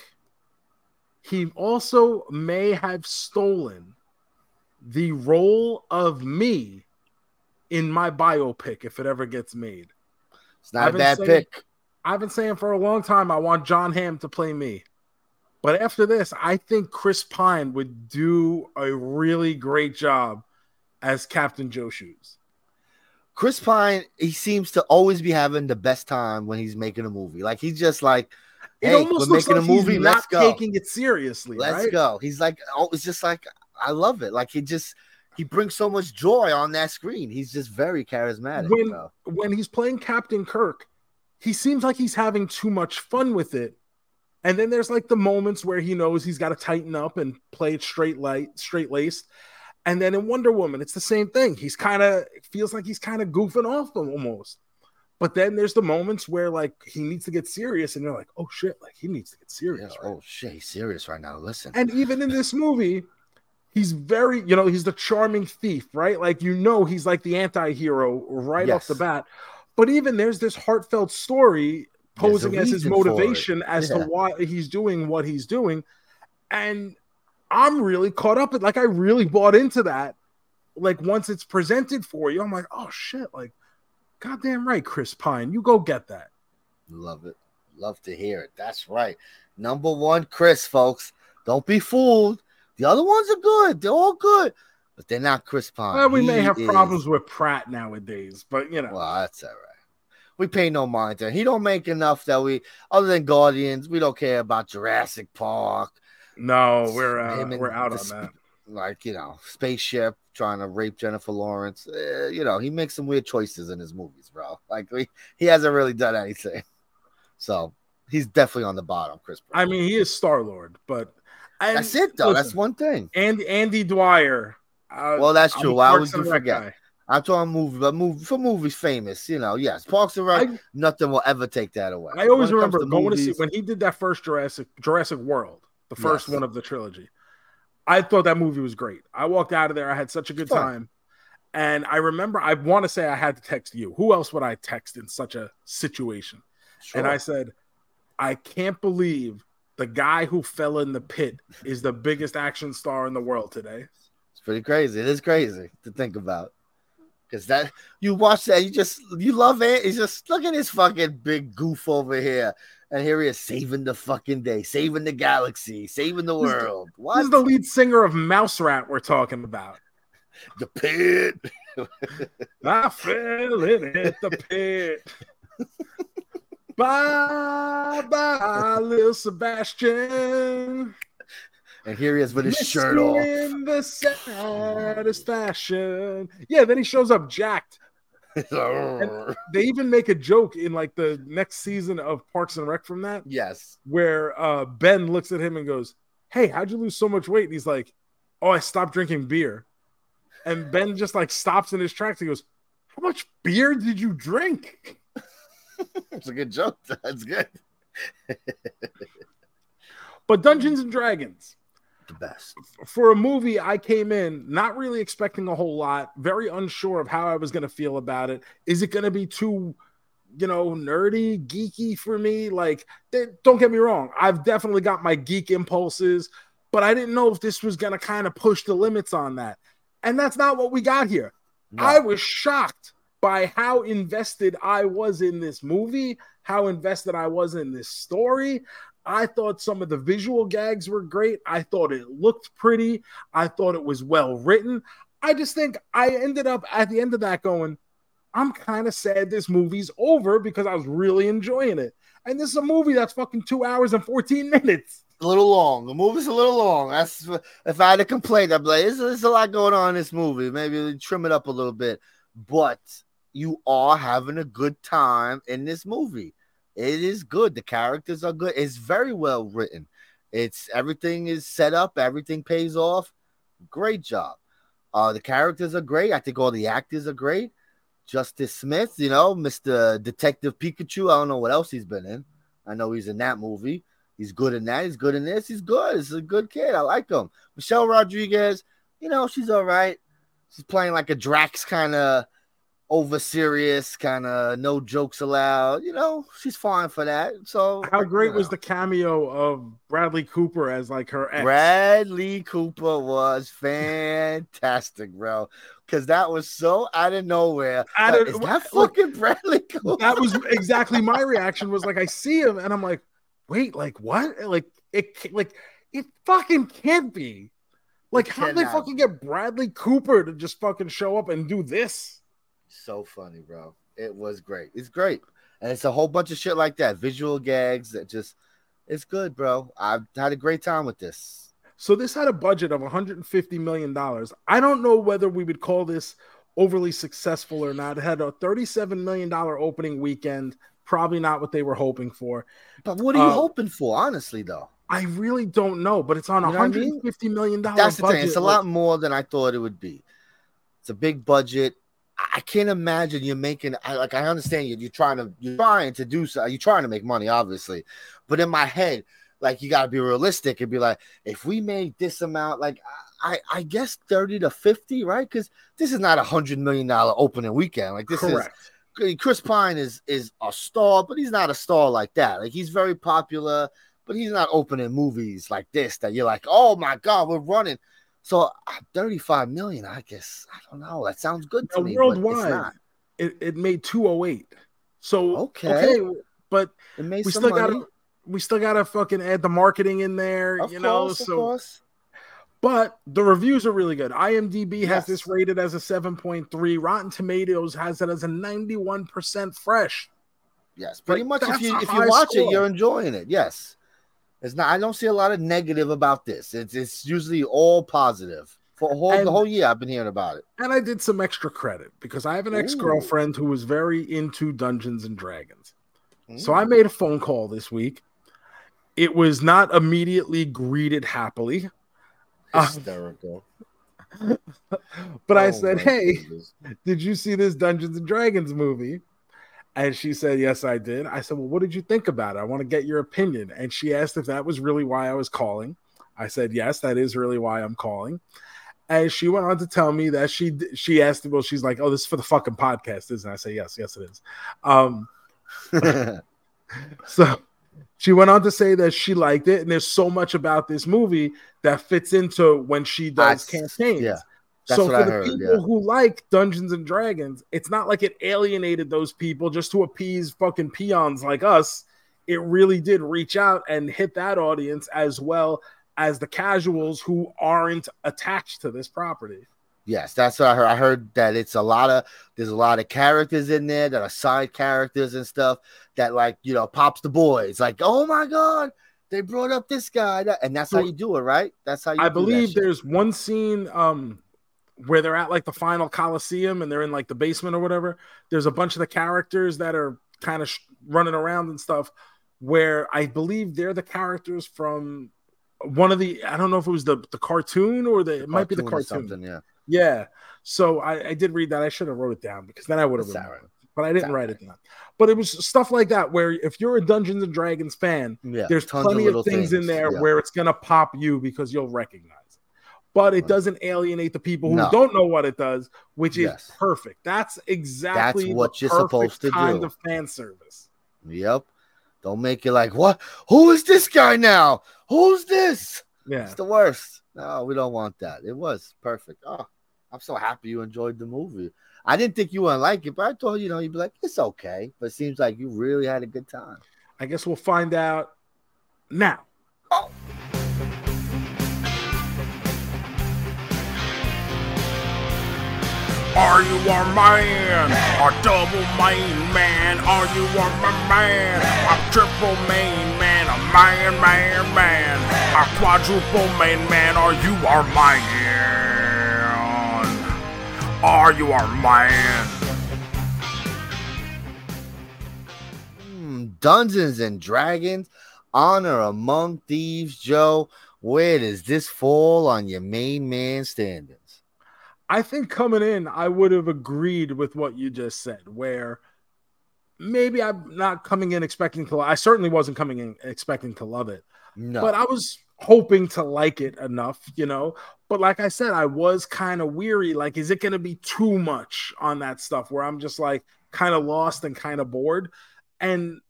he also may have stolen the role of me in my biopic if it ever gets made. it's not a bad saying- pick. I've been saying for a long time I want John Hamm to play me. But after this, I think Chris Pine would do a really great job as Captain Joe Shoes. Chris Pine, he seems to always be having the best time when he's making a movie. Like he's just like, It hey, almost looks making like a movie. he's Let's not go. taking it seriously. Let's right? go. He's like, oh, it's just like I love it. Like he just he brings so much joy on that screen. He's just very charismatic. When- when he's playing Captain Kirk, he seems like he's having too much fun with it. And then there's like the moments where he knows he's got to tighten up and play it straight light, straight laced. And then in Wonder Woman, it's the same thing. He's kind of feels like he's kind of goofing off them almost. But then there's the moments where like he needs to get serious, and you're like, oh shit, like he needs to get Yeah, serious. right oh shit, he's serious right now. Listen. and even in this movie, he's very, you know, he's the charming thief, right? Like, you know, he's like the anti hero right off the bat. But even there's this heartfelt story posing as his motivation as to why he's doing what he's doing. And I'm really caught up in like, I really bought into that. Like, once it's presented for you, I'm like, oh shit, like, goddamn right, Chris Pine, you go get that. Love it. Love to hear it. That's right. Number one, Chris, folks. Don't be fooled. The other ones are good. They're all good, but they're not Chris Pine. Well, we may have is- problems with Pratt nowadays, but you know, Well, that's all right. We pay no mind to. He don't make enough that we, other than Guardians, we don't care about Jurassic Park. no, we're uh, we're out on that. Like you know, spaceship trying to rape Jennifer Lawrence. Eh, you know, he makes some weird choices in his movies, bro. Like we, he hasn't really done anything. So he's definitely on the bottom, Chris. Pratt. I mean, he is Star Lord, but and that's it though. that's one thing. Andy Andy Dwyer. Uh, Well, that's true. Why would you forget? guy. I'm talking movie, but movie for movies famous. You know, yes, Parks and Rec. I- nothing will ever take that away. I always remember to going to see when he did that first Jurassic Jurassic World, the first Yes. one of the trilogy. I thought that movie was great. I walked out of there. I had such a good Fun. time. And I remember, I want to say I had to text you. Who else would I text in such a situation? And I said, I can't believe the guy who fell in the pit is the biggest action star in the world today. It's pretty crazy. It is crazy to think about. Because that you watch that, you just you love it. He's just look at this fucking big goof over here. And here he is saving the fucking day, saving the galaxy, saving the world. This What is the lead singer of Mouse Rat we're talking about. the pit? I fell in at the pit. bye bye, little Sebastian. And here he is with his Miss shirt off. In the saddest fashion. Yeah, then he shows up jacked. They even make a joke in like the next season of Parks and Rec from that, yes. where uh, Ben looks at him and goes, Hey, how'd you lose so much weight? And he's like, Oh, I stopped drinking beer. And Ben just like stops in his tracks. He goes, How much beer did you drink? It's a good joke. That's good. But Dungeons and Dragons, The best. for a movie, I came in not really expecting a whole lot, very unsure of how I was going to feel about it. Is it going to be too, you know, nerdy, geeky for me? Like, they- don't get me wrong, I've definitely got my geek impulses, but I didn't know if this was going to kind of push the limits on that. And that's not what we got here. No. I was shocked by how invested I was in this movie, how invested I was in this story. I thought some of the visual gags were great. I thought it looked pretty. I thought it was well written. I just think I ended up at the end of that going, I'm kind of sad this movie's over because I was really enjoying it. And this is a movie that's fucking two hours and 14 minutes. a little long. The movie's a little long. That's if I had to complain, I'd be like, there's a lot going on in this movie. Maybe trim it up a little bit. But you are having a good time in this movie. It is good. The characters are good. It's very well written. It's everything is set up, everything pays off. Great job. Uh, the characters are great. I think all the actors are great. Justice Smith, you know, Mr. Detective Pikachu. I don't know what else he's been in. I know he's in that movie. He's good in that. He's good in this. He's good. He's a good kid. I like him. Michelle Rodriguez, you know, she's all right. She's playing like a Drax kind of over serious, kind of no jokes allowed. You know, she's fine for that. So How great you was know. the cameo of Bradley Cooper as like her ex? Bradley Cooper was fantastic, bro. Because that was so out of nowhere. Out Like, of- is that fucking Bradley Cooper? that was exactly my reaction was like i see him and i'm like wait like what like it like it fucking can't be like how did they fucking get bradley cooper to just fucking show up and do this so funny, bro. It was great. It's great. And it's a whole bunch of shit like that. Visual gags that just it's good, bro. I've had a great time with this. so this had a budget of 150 million dollars i don't know whether we would call this overly successful or not it had a 37 million dollar opening weekend probably not what they were hoping for But what are you Uh, hoping for, honestly, though? i really don't know but it's on You know what I mean? 150 million dollar That's the budget thing. It's a lot more than I thought it would be. It's a big budget. I- can't imagine you're making. I like. I understand you. You're trying to. You're trying to do so. You're trying to make money, obviously. But in my head, like you got to be realistic and be like, if we made this amount, like I, I guess thirty to fifty, right? Because this is not a hundred million dollar opening weekend. Like this correct is Chris Pine is is a star, but he's not a star like that. Like he's very popular, but he's not opening movies like this that you're like, oh my god, we're running. So uh, 35 million, I guess. I don't know. That sounds good to Now, me. but it's worldwide, not. it, it made 208. So Okay. okay. but we still gotta we still gotta fucking add the marketing in there, Of you know. course, so course. but the reviews are really good. IMDb has this rated as a 7.3. Rotten Tomatoes has it as a 91% fresh. Yes, pretty Like, much. If you if you watch it, you're enjoying it. Yes, it's not. I don't see a lot of negative about this. It's it's usually all positive for a whole And- the whole year. I've been hearing about it. And I did some extra credit because I have an ex-girlfriend who was very into Dungeons and Dragons. So Mm. I made a phone call this week. It was not immediately greeted happily, uh, hysterical. but I Oh said, "Hey, goodness. did you see this Dungeons and Dragons movie?" And she said, Yes, I did. I said, Well, what did you think about it? I want to get your opinion. And she asked if that was really why I was calling. I said, Yes, that is really why I'm calling. And she went on to tell me that she she asked, Well, she's like, Oh, this is for the fucking podcast, isn't it? I say, Yes, yes, it is. Um, so she went on to say that she liked it, and there's so much about this movie that fits into when she does I- campaigns. yeah, that's so what for I the heard, people yeah. who like Dungeons and Dragons, it's not like it alienated those people just to appease fucking peons like us. It really did reach out and hit that audience as well as the casuals who aren't attached to this property. Yes, that's what I heard. I heard that it's a lot of there's a lot of characters in there that are side characters and stuff that like you know pops the boys like oh my god they brought up this guy and that's how you do it right that's how you I believe there's one scene um where they're at like the final coliseum and they're in like the basement or whatever. There's a bunch of the characters that are kind of sh- running around and stuff where I believe they're the characters from one of the I don't know if it was the the cartoon or the it might be the cartoon. something yeah Yeah. So I, I did read that. I should have wrote it down because then I would have. But I didn't all write it down. But it was stuff like that where if you're a Dungeons and Dragons fan, yeah there's plenty of, little things, in there yeah. where it's gonna pop you because you'll recognize. But it doesn't alienate the people who No. don't know what it does, which is perfect. That's exactly the what you're supposed to kind do. of fan service. yep don't make it like what who is this guy now who's this Yeah. it's the worst no we don't want that it was perfect oh i'm so happy you enjoyed the movie i didn't think you wouldn't like it but i thought you know you'd be like it's okay but it seems like you really had a good time I guess we'll find out now. Oh. Are you a man? A double main man? Are you a ma- man? A triple main man? A man, man, man? A quadruple main man? Are you our man? Are you our man? Hmm, Dungeons and Dragons, Honor Among Thieves, Joe. Where does this fall on your main man standings? I think coming in, I would have agreed with what you just said, where maybe I'm not coming in expecting to. I certainly wasn't coming in expecting to love it, No, but I was hoping to like it enough, you know. But like I said, I was kind of weary. Like, is it going to be too much on that stuff where I'm just like kind of lost and kind of bored? And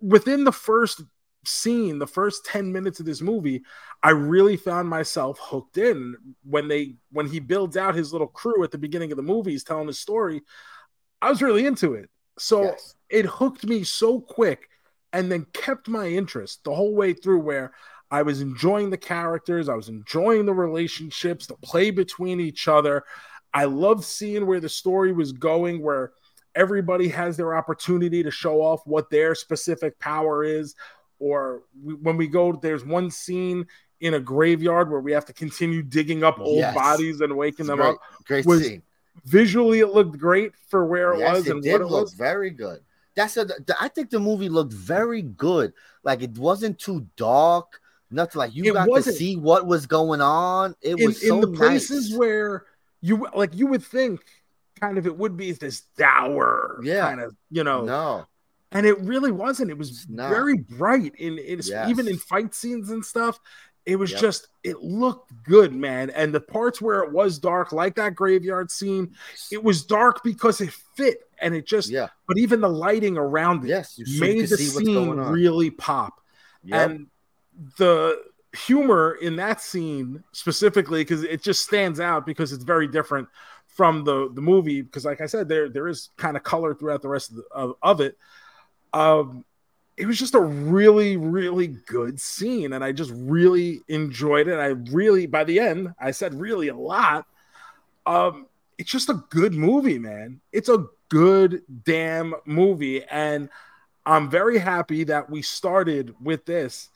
within the first scene, the first 10 minutes of this movie, I really found myself hooked in when they when he builds out his little crew at the beginning of the movie, he's telling his story. I was really into it. So Yes. it hooked me so quick and then kept my interest the whole way through where I was enjoying the characters, I was enjoying the relationships, the play between each other. I loved seeing where the story was going, where everybody has their opportunity to show off what their specific power is. Or we, when we go, there's one scene in a graveyard where we have to continue digging up old Yes. bodies and waking It's them great, up. great was scene. Visually, it looked great for where it yes, was it and did what it look was. very good. That's a. I think the movie looked very good. Like it wasn't too dark. Nothing like you It got to wasn't. see what was going on. It in, was so in the places where you like you would think kind of it would be this dour Yeah. kind of you know no, and it really wasn't. It was very bright in it's even in fight scenes and stuff. It was Yep. just it looked good man. And the parts where it was dark like that graveyard scene it was dark because it fit and it just yeah, but even the lighting around it yes, made the see what's going scene really pop. Yep. and the humor in that scene specifically because it just stands out because it's very different from the the movie because like i said there there is kind of color throughout the rest of, the, of, of it um it was just a really, really good scene. And I just really enjoyed it. I really, by the end, I said really a lot. Um, it's just a good movie, man. It's a good damn movie. And I'm very happy that we started with this.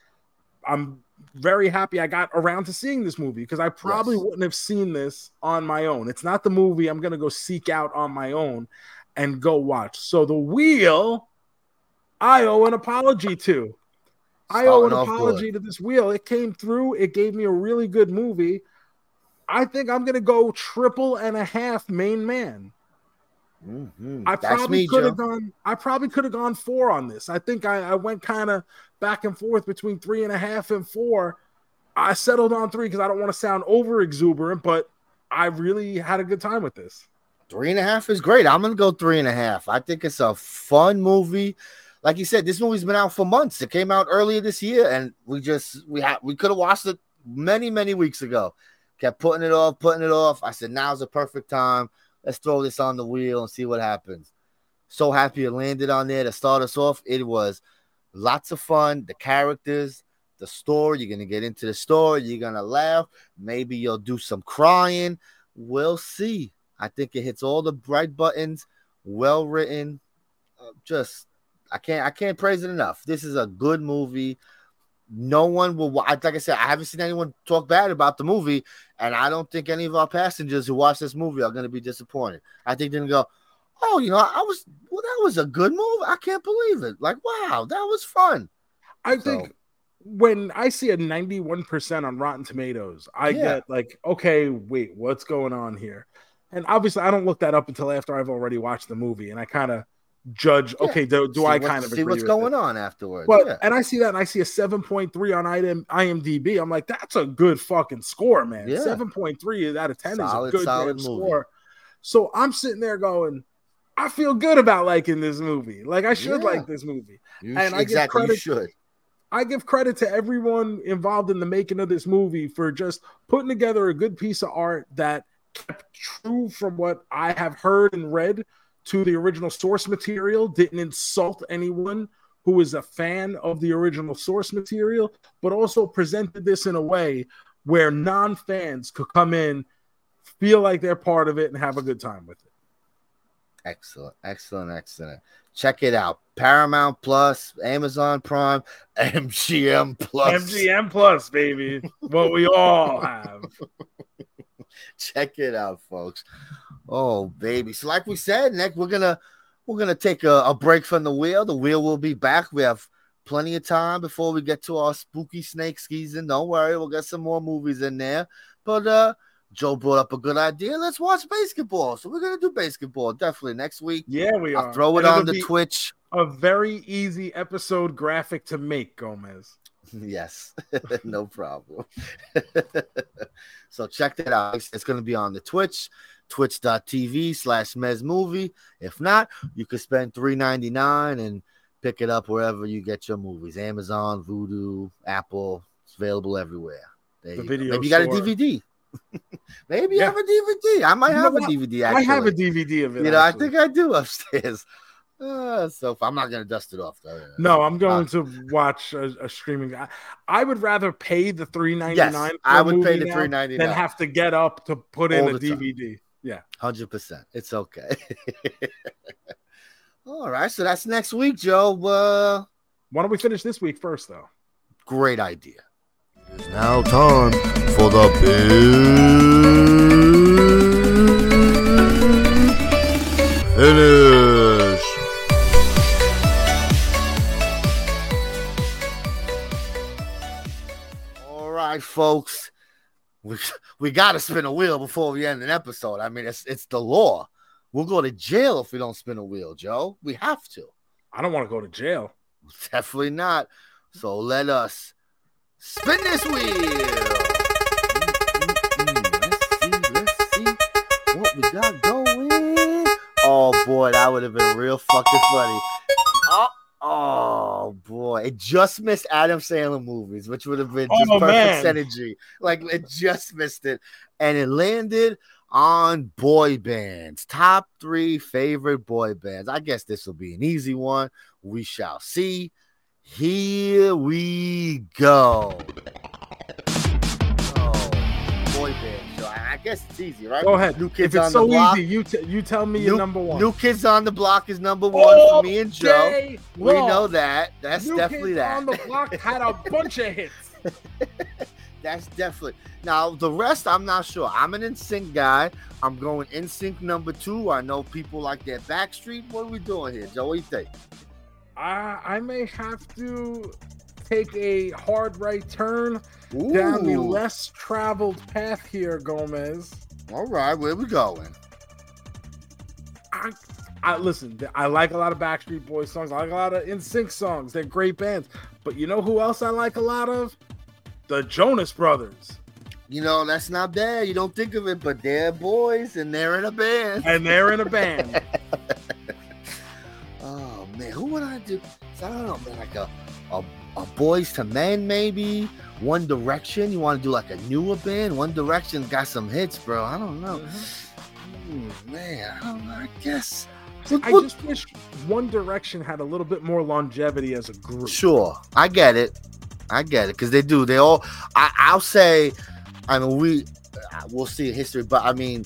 I'm very happy I got around to seeing this movie because I probably Yes. wouldn't have seen this on my own. It's not the movie I'm going to go seek out on my own and go watch. So, The Wheel, I owe an apology to. I owe an off good. apology to this wheel. It came through. It gave me a really good movie. I think I'm gonna go triple and a half main man. Mhm. I That's probably could have gone. I probably could have gone four on this. I think I, I went kind of back and forth between three and a half and four. I settled on three because I don't want to sound over exuberant, but I really had a good time with this. Three and a half is great. I'm gonna go three and a half. I think it's a fun movie. Like you said, this movie's been out for months. It came out earlier this year, and we just we had we could have watched it many many weeks ago. Kept putting it off, putting it off. I said now's the perfect time. Let's throw this on the wheel and see what happens. So happy it landed on there to start us off. It was lots of fun. The characters, the story. You're gonna get into the story. You're gonna laugh. Maybe you'll do some crying. We'll see. I think it hits all the bright buttons. Well written. Uh, just I can't I can't praise it enough. This is a good movie. No one will. Like I said, I haven't seen anyone talk bad about the movie, and I don't think any of our passengers who watch this movie are going to be disappointed. I think they're going to go, "Oh, you know, I was well. That was a good movie. I can't believe it. Like, wow, that was fun." I So- think when I see a 91% on Rotten Tomatoes, I Yeah. get like, okay, wait, what's going on here? And obviously, I don't look that up until after I've already watched the movie, and I kind of judge. Yeah. Okay, do, do I kind of see what's going it? on afterwards? But yeah. and I see that, and I see a 7.3 on IM, IMDb. I'm like, that's a good fucking score, man. Yeah. 7.3 out of 10 Solid, is a good solid movie. score. So I'm sitting there going, I feel good about liking this movie. Like I should like this movie. You and I exactly, credit- should. I give credit to everyone involved in the making of this movie for just putting together a good piece of art that kept true from what I have heard and read to the original source material, didn't insult anyone who is a fan of the original source material, but also presented this in a way where non fans could come in, feel like they're part of it, and have a good time with it. Excellent, excellent, excellent. Check it out. Paramount Plus, Amazon Prime, MGM Plus. MGM Plus, baby. what we all have. Check it out, folks. Oh, baby. So, like we said, Nick, we're gonna we're gonna take a, a break from the wheel. The wheel will be back. We have plenty of time before we get to our spooky snake season. Don't worry, we'll get some more movies in there. But uh Joe brought up a good idea. Let's watch BASEketball. So we're gonna do BASEketball definitely next week. Yeah, we are. I'll throw it on the Twitch. a very easy episode graphic to make, Gomez. Yes, no problem. so check that out. It's, it's going to be on the Twitch, twitch.tv slash Mez Movie. If not, you could spend $3.99 and pick it up wherever you get your movies Amazon, Vudu, Apple. It's available everywhere. There The you go. video Maybe you got a. DVD. Maybe you have a DVD. I might have a what? DVD. I Actually. have a DVD of it. You know, I think I do upstairs. Uh, so I'm not going to dust it off. Though. No, I'm going Uh, to watch a, a streaming. I, I would rather pay the three ninety Yes, nine. I would pay the $3.99. than have to get up to put in a DVD. time. Yeah, Hundred percent. It's okay. All right, so that's next week, Joe. Uh, why don't we finish this week first, though? great idea. It's now time for the big finish. All right, folks. We we got to spin a wheel before we end an episode. I mean, it's it's the law. We'll go to jail if we don't spin a wheel, Joe. We have to. I don't want to go to jail. Definitely not. So let us spin this wheel. Mm-mm-mm. Let's see. Let's see what we got going. Oh boy, that would have been real fucking funny. Oh, boy, it just missed Adam Sandler movies, which would have been just Oh, perfect man. synergy. Like it just missed it, and it landed on boy bands. Top three favorite boy bands. I guess this will be an easy one. We shall see. Here we go. Guess it's easy, right? Go ahead. New Kids If it's on so the block. easy, you t- you tell me your New, number one. New Kids on the Block is number one for oh, me and Joe. We know that. That's New definitely Kids that. on the block had a bunch of hits. That's definitely. Now the rest, I'm not sure. I'm an NSYNC guy. I'm going NSYNC number two. I know people like that Backstreet. What are we doing here, Joe? What do you think? I I may have to take a hard right turn down the less traveled path here, Gomez. All right, where we going? I, I listen. I like a lot of Backstreet Boys songs. I like a lot of NSYNC songs. They're great bands. But you know who else I like a lot of? The Jonas Brothers, You know that's not bad. You don't think of it, but they're boys and they're in a band. and they're in a band. Oh man, who would I do? I don't know, man. Like a a, a Boyz II Men, maybe. One Direction. You want to do like a newer band? One Direction got some hits, bro. I don't know. Ooh, man, I don't know. I guess. I just wish One Direction had a little bit more longevity as a group. Sure, I get it. I get it because they do. They all. I, I'll say. I mean, we. uh, We'll see history, but I mean,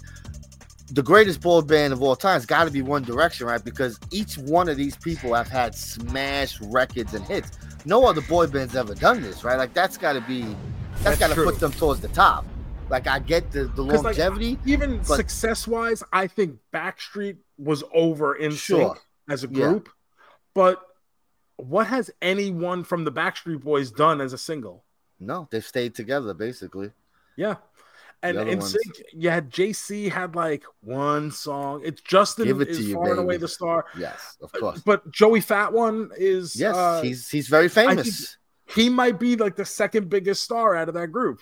the greatest boy band of all time has got to be One Direction, right? Because each one of these people have had smash records and hits. No other boy band's ever done this, right? Like that's got to be. That's, That's got to put them towards the top. Like I get the the 'Cause, like, longevity. Even But- success wise, I think Backstreet was over in Sure. sync as a Yeah. group. But what has anyone from the Backstreet Boys done as a single? no, they've stayed together basically. Yeah. And NSYNC, had JC had like one song. It's Justin Give it is you, far and away the star. Yes, of course. But Joey Fatone is Yes, uh, he's he's very famous. he might be like the second biggest star out of that group.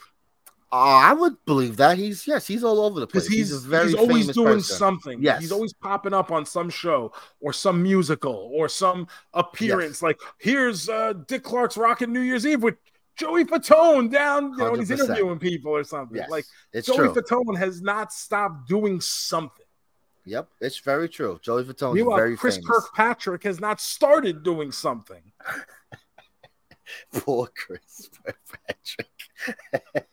Oh, I would believe that. He's yes, he's all over the place. he's He's, a very he's always doing person. something. Yes. he's always popping up on some show or some musical or some appearance. Like here's uh, Dick Clark's Rockin' New Year's Eve with Joey Fatone down, you know, when he's interviewing people or something. Yes, Like it's Joey true. Fatone has not stopped doing something. Yep, it's very true. Joey Fatone is Meanwhile, very Chris famous. Kirkpatrick has not started doing something. Poor Chris Kirkpatrick.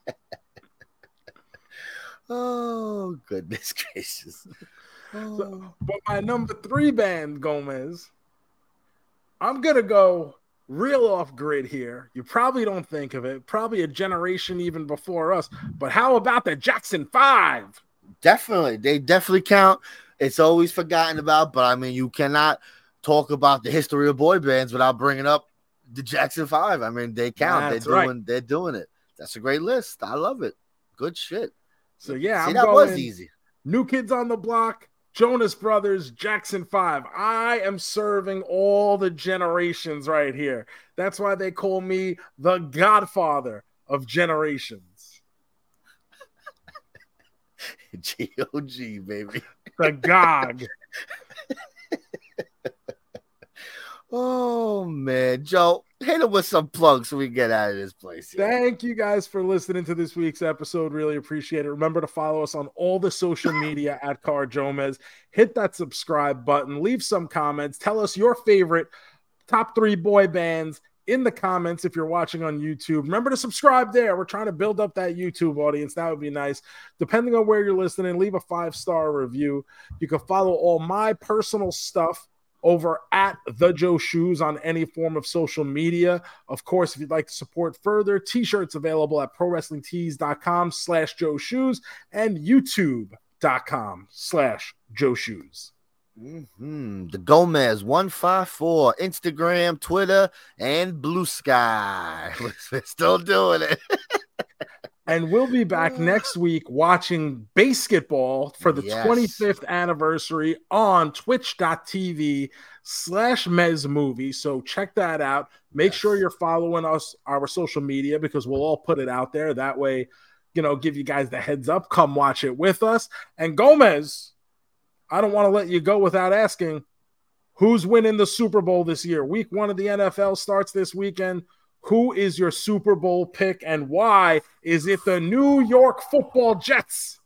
oh goodness gracious! Oh, But my number three band, Gomez, I'm gonna go real off grid here. You probably don't think of it, probably a generation even before us. But how about the Jackson Five? definitely, they definitely count. It's always forgotten about, but I mean, you cannot talk about the history of boy bands without bringing up the Jackson Five. I mean, they count. That's they're right. doing. They're doing it. That's a great list. I love it. Good shit. So yeah, See, I'm that going was easy. New Kids on the Block, Jonas Brothers, Jackson Five. I am serving all the generations right here. That's why they call me the Godfather of generations. G-O-G, baby. The Gog. Oh man, Joe, hit him with some plugs so we can get out of this place. here. Thank you guys for listening to this week's episode. Really appreciate it. Remember to follow us on all the social media at Car Joe Mez. Hit that subscribe button. Leave some comments. Tell us your favorite top three boy bands in the comments if you're watching on YouTube. Remember to subscribe there. We're trying to build up that YouTube audience. That would be nice. Depending on where you're listening, leave a five star review. You can follow all my personal stuff over at the Joe Shoes on any form of social media. Of course, if you'd like to support further, t-shirts available at prowrestlingtees.com slash Joe Shoes and youtube.com slash Joe Shoes. Mhm. The Gomez 154, Instagram, Twitter, and Bluesky. We're still doing it. And we'll be back uh. next week watching BASEketball for the Yes. 25th anniversary on twitch.tv slash Mez Movie. So check that out. Make sure you're following us, our social media, because we'll all put it out there. That way, you know, give you guys the heads up. Come watch it with us. And Gomez, I don't want to let you go without asking who's winning the Super Bowl this year. Week one of the NFL starts this weekend. Who is your Super Bowl pick and why? Is it the New York football Jets?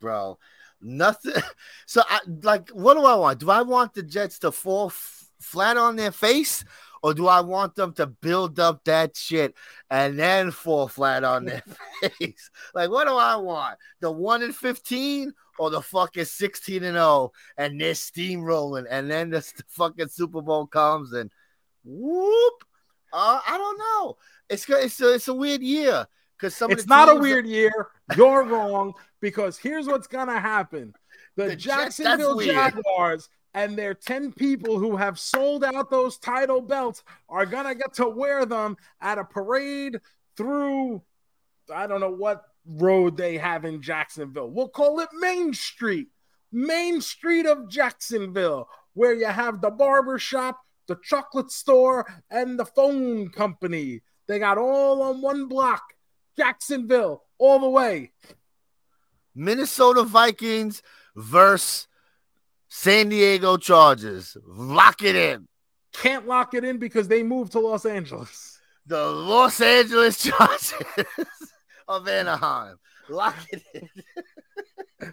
Bro, nothing. So, I like, what do I want? Do I want the Jets to fall f- flat on their face? or do I want them to build up that shit and then fall flat on their face? Like, what do I want? The one in 15 or the fucking 16 and 0 and they're steamrolling and then the fucking Super Bowl comes and whoop. Uh, I don't know. It's it's a, it's a weird year because some It's not a weird year. You're wrong because here's what's gonna happen: the, The Jacksonville. Jaguars and their ten people who have sold out those title belts are gonna get to wear them at a parade through. I don't know what road they have in Jacksonville. We'll call it Main Street, Main Street of Jacksonville, where you have the barber shop, the chocolate store, and the phone company. They got all on one block. Jacksonville, all the way. Minnesota Vikings versus San Diego Chargers. Lock it in. Can't lock it in because they moved to Los Angeles. The Los Angeles Chargers of Anaheim. Lock it in.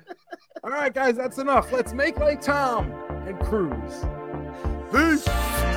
All right, guys, that's enough. Let's make like Tom and cruise. Peace.